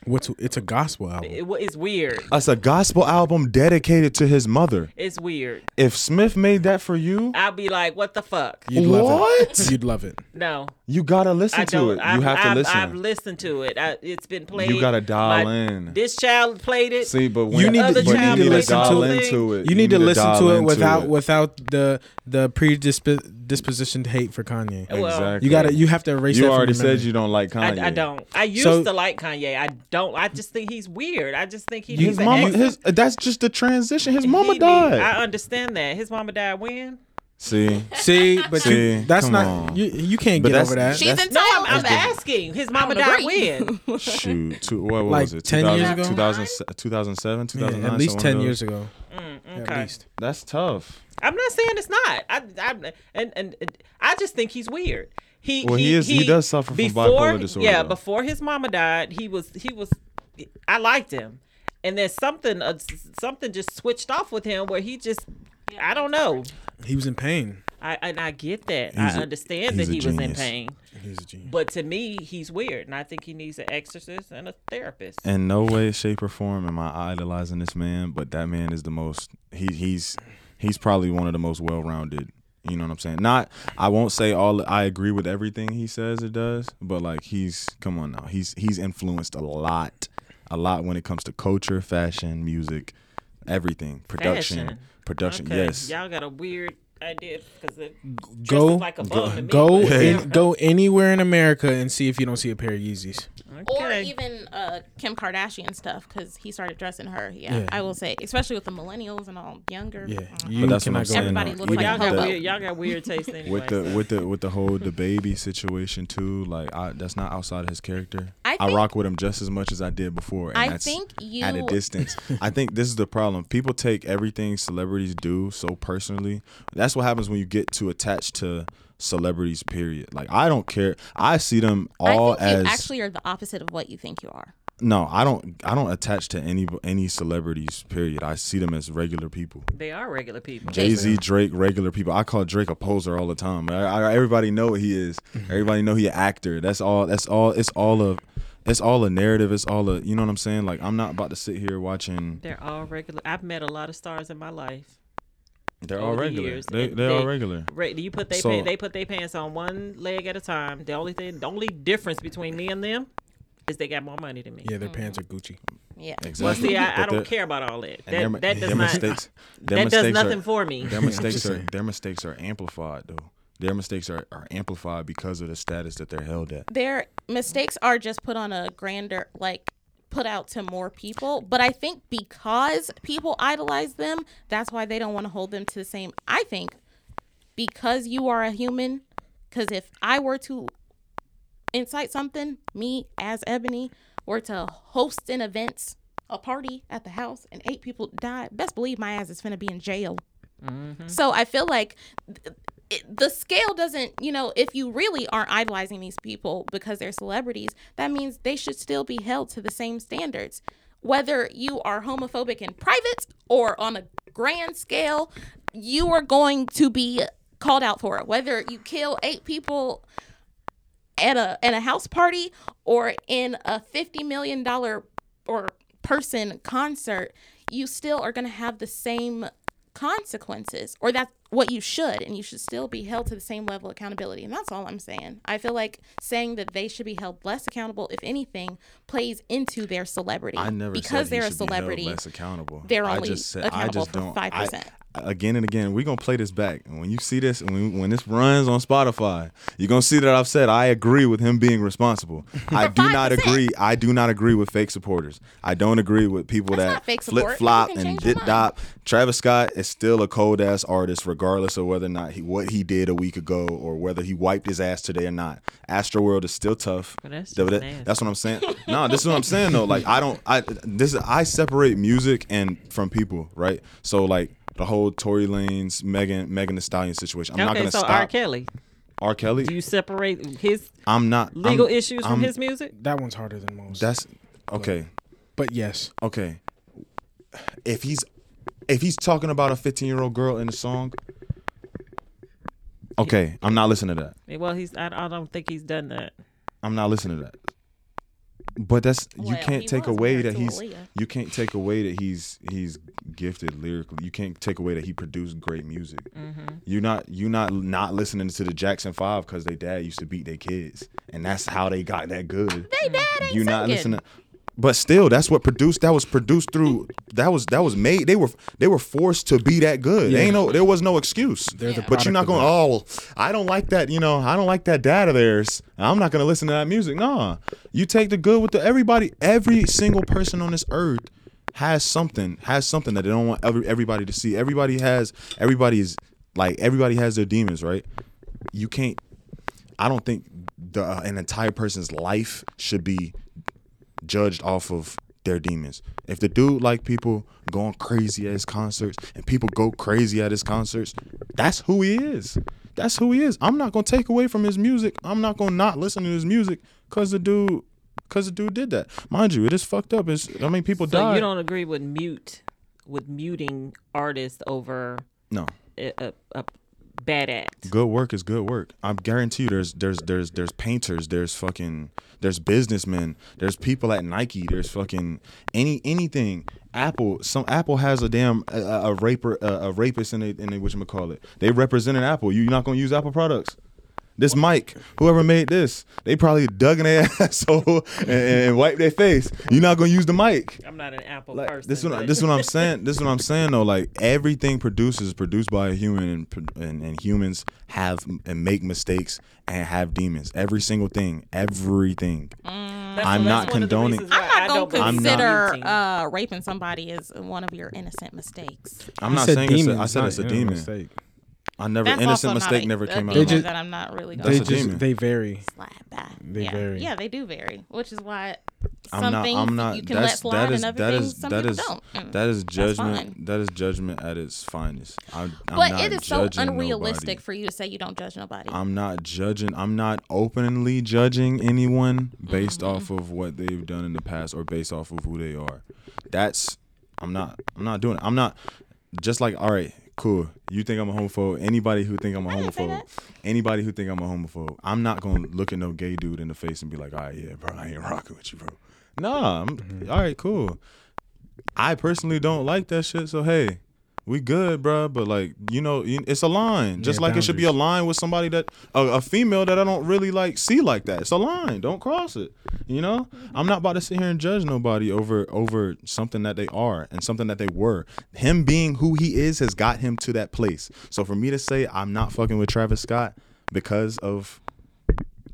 Speaker 2: What's it's a gospel album.
Speaker 1: It, it's weird.
Speaker 3: It's a gospel album dedicated to his mother.
Speaker 1: It's weird.
Speaker 3: If Smith made that for you,
Speaker 1: I'll be like, what the fuck?
Speaker 2: You'd love
Speaker 3: What?
Speaker 2: it. <laughs> You'd love it.
Speaker 1: No,
Speaker 3: you gotta listen
Speaker 1: I
Speaker 3: to it. You
Speaker 1: I've,
Speaker 3: have to
Speaker 1: I've,
Speaker 3: listen.
Speaker 1: I've listened to it. I, it's been played.
Speaker 3: You gotta dial
Speaker 1: My-
Speaker 3: in.
Speaker 1: This child played it.
Speaker 3: See, but when
Speaker 2: You need to-
Speaker 1: Other
Speaker 2: you need to listen to it.
Speaker 1: thing.
Speaker 3: it.
Speaker 2: You need to listen to it without
Speaker 3: it.
Speaker 2: without the the predisposition to hate for Kanye.
Speaker 1: Well,
Speaker 3: Exactly.
Speaker 2: You gotta you have to erase.
Speaker 3: You
Speaker 2: that from
Speaker 3: already
Speaker 2: your
Speaker 3: said
Speaker 2: memory.
Speaker 3: you don't like Kanye.
Speaker 1: I, I don't. I used
Speaker 2: So-
Speaker 1: to like Kanye. I don't. I just think he's weird. I just think he
Speaker 2: You-
Speaker 1: needs
Speaker 3: His
Speaker 1: an
Speaker 3: mama, his that's just the transition. His
Speaker 1: he
Speaker 3: mama
Speaker 1: need-
Speaker 3: died.
Speaker 1: I understand that. His mama died when?
Speaker 3: See,
Speaker 2: See, but
Speaker 3: See,
Speaker 2: you, that's not
Speaker 3: on.
Speaker 2: you. You can't
Speaker 3: But
Speaker 2: get over that.
Speaker 6: She's
Speaker 3: That's-
Speaker 1: No, I'm, I'm asking. His mama died when? <laughs>
Speaker 3: shoot, two, what, what
Speaker 2: Like
Speaker 3: was it?
Speaker 2: 10 years ago?
Speaker 3: 2000, 2007,
Speaker 2: Yeah, at least
Speaker 3: ten one
Speaker 2: ten years ago.
Speaker 1: Mm,
Speaker 2: At
Speaker 1: okay.
Speaker 2: least.
Speaker 3: That's tough.
Speaker 1: I'm not saying it's not. I, I and, and and I just think he's weird. He
Speaker 3: Well, he is- he does suffer from bipolar disorder,
Speaker 1: Yeah,
Speaker 3: though.
Speaker 1: before his mama died, he was he was. I liked him, and then something uh, something just switched off with him where he just I don't know.
Speaker 2: He was in pain.
Speaker 1: I and I get that.
Speaker 3: He's
Speaker 1: I
Speaker 3: a-
Speaker 1: understand that
Speaker 3: he's a
Speaker 1: he was in pain,
Speaker 2: He's a genius.
Speaker 1: but to me, he's weird, and I think he needs an exorcist and a therapist.
Speaker 3: In no way, shape, or form am I idolizing this man, but that man is the most. He he's he's probably one of the most well-rounded. You know what I'm saying? Not, I won't say all. I agree with everything he says it does, but like he's come on now. He's he's influenced a lot, a lot when it comes to culture, fashion, music, everything, production,
Speaker 1: Fashion.
Speaker 3: production.
Speaker 1: Okay,
Speaker 3: Yes,
Speaker 1: y'all got a weird idea because it
Speaker 2: Go
Speaker 1: like a bum to me,
Speaker 2: go in, <laughs> go anywhere in America and see if you don't see a pair of Yeezys.
Speaker 6: Or even uh, Kim Kardashian stuff because he started dressing her. Yeah,
Speaker 2: Yeah.
Speaker 6: I will say, especially with the millennials and all younger.
Speaker 2: Yeah,
Speaker 6: Mm.
Speaker 2: you
Speaker 3: that's what
Speaker 2: cannot
Speaker 3: I'm
Speaker 2: go.
Speaker 3: saying,
Speaker 6: Everybody
Speaker 3: though.
Speaker 6: looks like
Speaker 1: y'all got weird. Y'all got weird taste anyway.
Speaker 3: with the
Speaker 1: so.
Speaker 3: with the with the whole the baby situation too. Like I, that's not outside of his character.
Speaker 6: I
Speaker 3: I, rock with him just as much as I did before, and
Speaker 6: I
Speaker 3: that's
Speaker 6: think you.
Speaker 3: at a distance. <laughs> I think this is the problem. People take everything celebrities do so personally. That's what happens when you get too attached to celebrities. Period. Like I don't care. I see them
Speaker 6: I
Speaker 3: all
Speaker 6: think
Speaker 3: as
Speaker 6: you actually are the opposite of what you think you are.
Speaker 3: no. I don't. I don't attach to any any celebrities. Period. I see them as regular people.
Speaker 1: they are regular people.
Speaker 3: Jay Z, Drake, regular people. I call Drake a poser all the time. I, I, everybody know what he is. Mm-hmm. Everybody know he an actor. That's all. That's all. It's all of. It's all a narrative. It's all a. You know what I'm saying? Like I'm not about to sit here watching.
Speaker 1: They're all regular. I've met a lot of stars in my life.
Speaker 3: They're all
Speaker 1: the
Speaker 3: regular.
Speaker 1: years,
Speaker 3: They, they're all regular.
Speaker 1: Right? You put they
Speaker 3: So-
Speaker 1: pants, they put their pants on one leg at a time. The only thing, the only difference between me and them is they got more money than me.
Speaker 2: Yeah, their mm-hmm. pants are Gucci.
Speaker 4: Yeah.
Speaker 1: Well,
Speaker 3: Exactly.
Speaker 1: see, I, I don't care about all that.
Speaker 3: and their,
Speaker 1: That, that does
Speaker 3: their
Speaker 1: not.
Speaker 3: mistakes. Their
Speaker 1: That does nothing
Speaker 3: are,
Speaker 1: for me.
Speaker 3: Their <laughs> mistakes are their mistakes are amplified though. Their mistakes are, are amplified because of the status that they're held at.
Speaker 4: their mistakes are just put on a grander like put out to more people. But i think because people idolize them that's why they don't want to hold them to the same i think because you are a human. Because if i were to incite something me as ebony were to host an event a party at the house and eight people died best believe my ass is finna be in jail. Mm-hmm. So I feel like th- it, the scale doesn't, you know, if you really aren't idolizing these people because they're celebrities, that means they should still be held to the same standards. Whether you are homophobic in private or on a grand scale, you are going to be called out for it. Whether you kill eight people at a at a house party or in a fifty million dollar or person concert, you still are going to have the same consequences, or that's what you should, and you should still be held to the same level of accountability. And that's all I'm saying. I feel like saying that they should be held less accountable, if anything, plays into their celebrity.
Speaker 3: I never
Speaker 4: because
Speaker 3: said
Speaker 4: they're a
Speaker 3: should be
Speaker 4: celebrity.
Speaker 3: less accountable.
Speaker 4: they're
Speaker 3: I
Speaker 4: only
Speaker 3: just said, I
Speaker 4: accountable
Speaker 3: just
Speaker 4: for
Speaker 3: don't.
Speaker 4: 5%.
Speaker 3: I, again and again, we're gonna play this back. And when you see this, and when, when this runs on Spotify, you're gonna see that I've said I agree with him being responsible. <laughs> I do not
Speaker 4: 5%.
Speaker 3: agree. I do not agree with fake supporters. I don't agree with people
Speaker 4: That's
Speaker 3: that
Speaker 4: fake
Speaker 3: flip flop and
Speaker 4: change
Speaker 3: dip dop. Travis Scott is still a cold ass artist, regardless of whether or not he what he did a week ago or whether he wiped his ass today or not. Astroworld is still tough.
Speaker 1: That's
Speaker 3: That-
Speaker 1: just
Speaker 3: that-
Speaker 1: nasty.
Speaker 3: that's what I'm saying. no, this is what I'm saying though. Like I don't I this I separate music and from people, right? So like the whole Tory Lanez, Megan Megan Thee Stallion situation. I'm not gonna
Speaker 1: so
Speaker 3: stop
Speaker 1: R. Kelly,
Speaker 3: R. Kelly.
Speaker 1: do you separate his
Speaker 3: I'm not
Speaker 1: legal
Speaker 3: I'm-
Speaker 1: issues from
Speaker 3: I'm-
Speaker 1: his music?
Speaker 2: That one's harder than most.
Speaker 3: That's okay.
Speaker 2: but yes,
Speaker 3: Okay. If he's if he's talking about a 15 year old girl in the song, okay, I'm not listening to that.
Speaker 1: Well, he's. I, I don't think he's done that.
Speaker 3: I'm not listening to that. But that's you
Speaker 4: Well,
Speaker 3: can't take away that he's
Speaker 4: Aaliyah.
Speaker 3: you can't take away that he's he's gifted lyrically. You can't take away that he produced great music.
Speaker 4: Mm-hmm.
Speaker 3: You're not you're not not listening to the Jackson Five because their dad used to beat their kids, and that's how they got that good.
Speaker 4: They dad ain't
Speaker 3: you not listening. But still, that's what produced. That was produced through. That was that was made. They were they were forced to be that good.
Speaker 2: Yeah.
Speaker 3: Ain't no. There was no excuse.
Speaker 2: They're the
Speaker 3: but you're not going. Oh, I don't like that. You know, I don't like that dad of theirs. I'm not gonna listen to that music. Nah, you take the good with the everybody. Every single person on this earth has something. Has something that they don't want every, everybody to see. Everybody has. Everybody is like everybody has their demons, right? You can't. I don't think the uh, an entire person's life should be judged off of their demons. If the dude like people going crazy at his concerts and people go crazy at his concerts, that's who he is. That's who he is. I'm not gonna take away from his music. I'm not gonna not listen to his music because the dude, because the dude did that. Mind you, it is fucked up. It's I mean people
Speaker 1: So
Speaker 3: die.
Speaker 1: you don't agree with mute, with muting artists over
Speaker 3: no.
Speaker 1: a, a, a bad act.
Speaker 3: Good work is good work. I guarantee you, there's there's there's there's painters, there's fucking there's businessmen, there's people at Nike, there's fucking any anything. Apple, some Apple has a damn a, a raper, a, a rapist in they in they what call it. They represented Apple. You're not gonna use Apple products. This mic, whoever made this, they probably dug in their <laughs> asshole and, and wiped their face. You're not gonna use the mic.
Speaker 1: I'm not an Apple
Speaker 3: Like
Speaker 1: person.
Speaker 3: this is what I-
Speaker 1: but-
Speaker 3: this is what I'm saying. <laughs> This is what I'm saying though. Like everything produced is produced by a human, and and, and humans have and make mistakes and have demons. Every single thing, everything.
Speaker 1: That's-
Speaker 3: I'm not
Speaker 1: one of the
Speaker 3: condoning-
Speaker 4: I'm not gonna
Speaker 1: don't
Speaker 3: I'm not-
Speaker 4: consider uh, raping somebody as one of your innocent mistakes.
Speaker 3: I'm
Speaker 2: You
Speaker 3: not
Speaker 2: said
Speaker 3: saying it's a, I said it's a demon.
Speaker 2: mistake.
Speaker 3: I never
Speaker 4: That's
Speaker 3: innocent mistake
Speaker 4: a-
Speaker 3: never
Speaker 4: a
Speaker 3: came out.
Speaker 2: They just-
Speaker 4: that I'm not really
Speaker 3: That's
Speaker 2: They
Speaker 4: going
Speaker 2: just
Speaker 3: demon.
Speaker 2: they vary.
Speaker 4: slap back.
Speaker 2: They
Speaker 4: yeah.
Speaker 2: vary.
Speaker 4: Yeah, they do vary, which is why
Speaker 3: I'm not.
Speaker 4: things
Speaker 3: I'm not.
Speaker 4: you can
Speaker 3: that's
Speaker 4: let slide
Speaker 3: that is
Speaker 4: and other
Speaker 3: that
Speaker 4: things
Speaker 3: is
Speaker 4: some
Speaker 3: that
Speaker 4: people
Speaker 3: is
Speaker 4: don't. And
Speaker 3: that is
Speaker 4: that's
Speaker 3: judgment. That is judgment at its finest. I, I'm
Speaker 4: But
Speaker 3: not
Speaker 4: it is so unrealistic
Speaker 3: nobody.
Speaker 4: for you to say you don't judge nobody.
Speaker 3: I'm not judging. I'm not openly judging anyone based
Speaker 4: Mm-hmm.
Speaker 3: off of what they've done in the past or based off of who they are. That's I'm not. I'm not doing it. I'm not just like all right, cool. You think I'm a homophobe? Anybody who think I'm a homophobe, anybody who think I'm a homophobe, I'm not gonna look at no gay dude in the face and be like, all right, yeah, bro, I ain't rocking with you, bro. Nah, I'm, mm-hmm. all right, cool. I personally don't like that shit. So hey, we good, bruh. But like, you know, it's a line. Just
Speaker 2: Yeah,
Speaker 3: like it should be a line with somebody that a, a female that I don't really like see like that. It's a line. Don't cross it. You know, I'm not about to sit here and judge nobody over over something that they are and something that they were. Him being who he is has got him to that place. So for me to say I'm not fucking with Travis Scott because of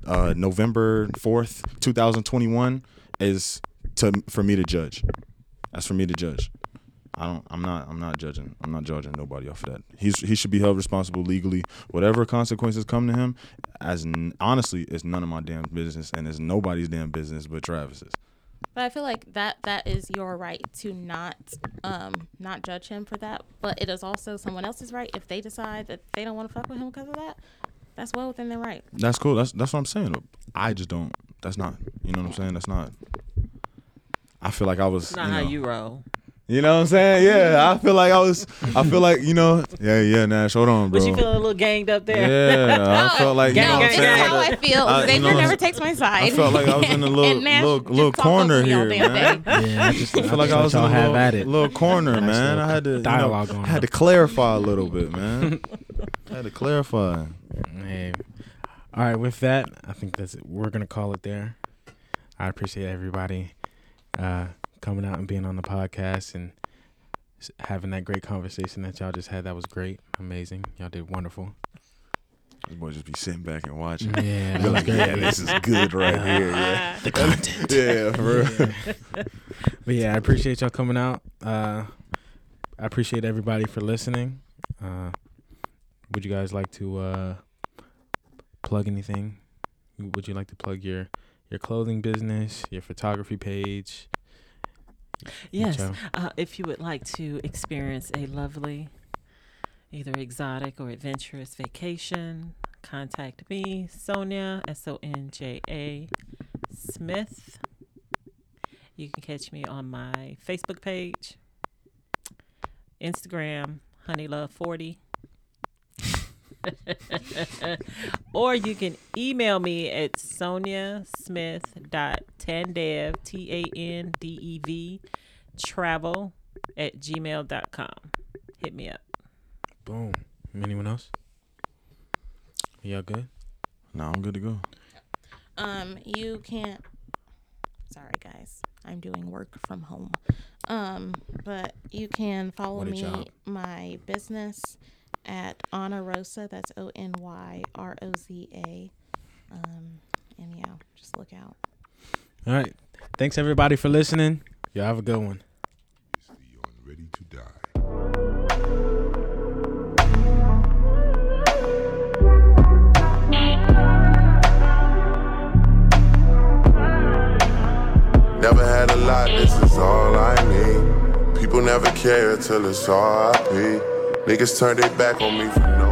Speaker 3: uh, November fourth, 2021, is to for me to judge. That's for me to judge. I don't. I'm not. I'm not judging. I'm not judging nobody off of that. He's he should be held responsible legally. Whatever consequences come to him, as n- honestly, it's none of my damn business, and it's nobody's damn business but Travis's.
Speaker 6: But I feel like that that is your right to not um not judge him for that. But it is also someone else's right if they decide that they don't want to fuck with him because of that. That's well within their right.
Speaker 3: That's cool. That's that's what I'm saying. I just don't. That's not. You know what I'm saying? That's not. I feel like I was.
Speaker 1: It's not
Speaker 3: you
Speaker 1: how you roll.
Speaker 3: You know what I'm saying? Yeah, I feel like I was. I feel like you know. Yeah, yeah, Nash. Hold on, bro.
Speaker 1: Was you feeling a little ganged up there?
Speaker 3: Yeah, I <laughs> felt like you know
Speaker 6: no,
Speaker 3: what I'm
Speaker 1: gang,
Speaker 6: is
Speaker 3: saying.
Speaker 6: how I feel.
Speaker 3: I- you know,
Speaker 6: never takes my side.
Speaker 3: I felt like I was in a <laughs> little
Speaker 6: Nash
Speaker 3: little little corner here, man.
Speaker 2: Yeah, I just
Speaker 3: I feel like I was in a
Speaker 2: y'all have
Speaker 3: little,
Speaker 2: at it.
Speaker 3: little corner,
Speaker 2: Nice
Speaker 3: man.
Speaker 2: little
Speaker 3: I had to you know,
Speaker 2: dialogue going
Speaker 3: I had to clarify a little bit, man. I had to clarify.
Speaker 2: Hey. All right, with that, I think that's it. We're gonna call it there. I appreciate everybody uh, coming out and being on the podcast and having that great conversation that y'all just had. That was great, amazing. Y'all did wonderful.
Speaker 3: This boy just be sitting back and watching.
Speaker 2: Yeah, <laughs> that was
Speaker 3: like,
Speaker 2: great.
Speaker 3: yeah, this is good right here. Yeah, <laughs>
Speaker 2: the content. <laughs>
Speaker 3: yeah, for real.
Speaker 2: But yeah, I appreciate y'all coming out. Uh, I appreciate everybody for listening. Uh, would you guys like to uh, plug anything? Would you like to plug your your clothing business, your photography page?
Speaker 1: Yes. Uh, if you would like to experience a lovely, either exotic or adventurous vacation, contact me, Sonja, S O N J A Smith. You can catch me on my Facebook page, Instagram, honeylove40. <laughs> or you can email me at sonjasmith.tandev, T A N D E V, travel at gmail.com. Hit me up.
Speaker 2: Boom. Anyone else? Y'all good?
Speaker 3: No, I'm good to go.
Speaker 6: Um, you can't. Sorry, guys. I'm doing work from home. Um, but you can follow me,
Speaker 2: job.
Speaker 6: my business at Onyroza. That's O N Y R O Z A. Um, and yeah, just look out.
Speaker 2: All right. Thanks everybody for listening. Y'all have a good one.
Speaker 7: Ready to Die. Never had a lot, this is all I need. People never care till it's RIP. Niggas turned their back on me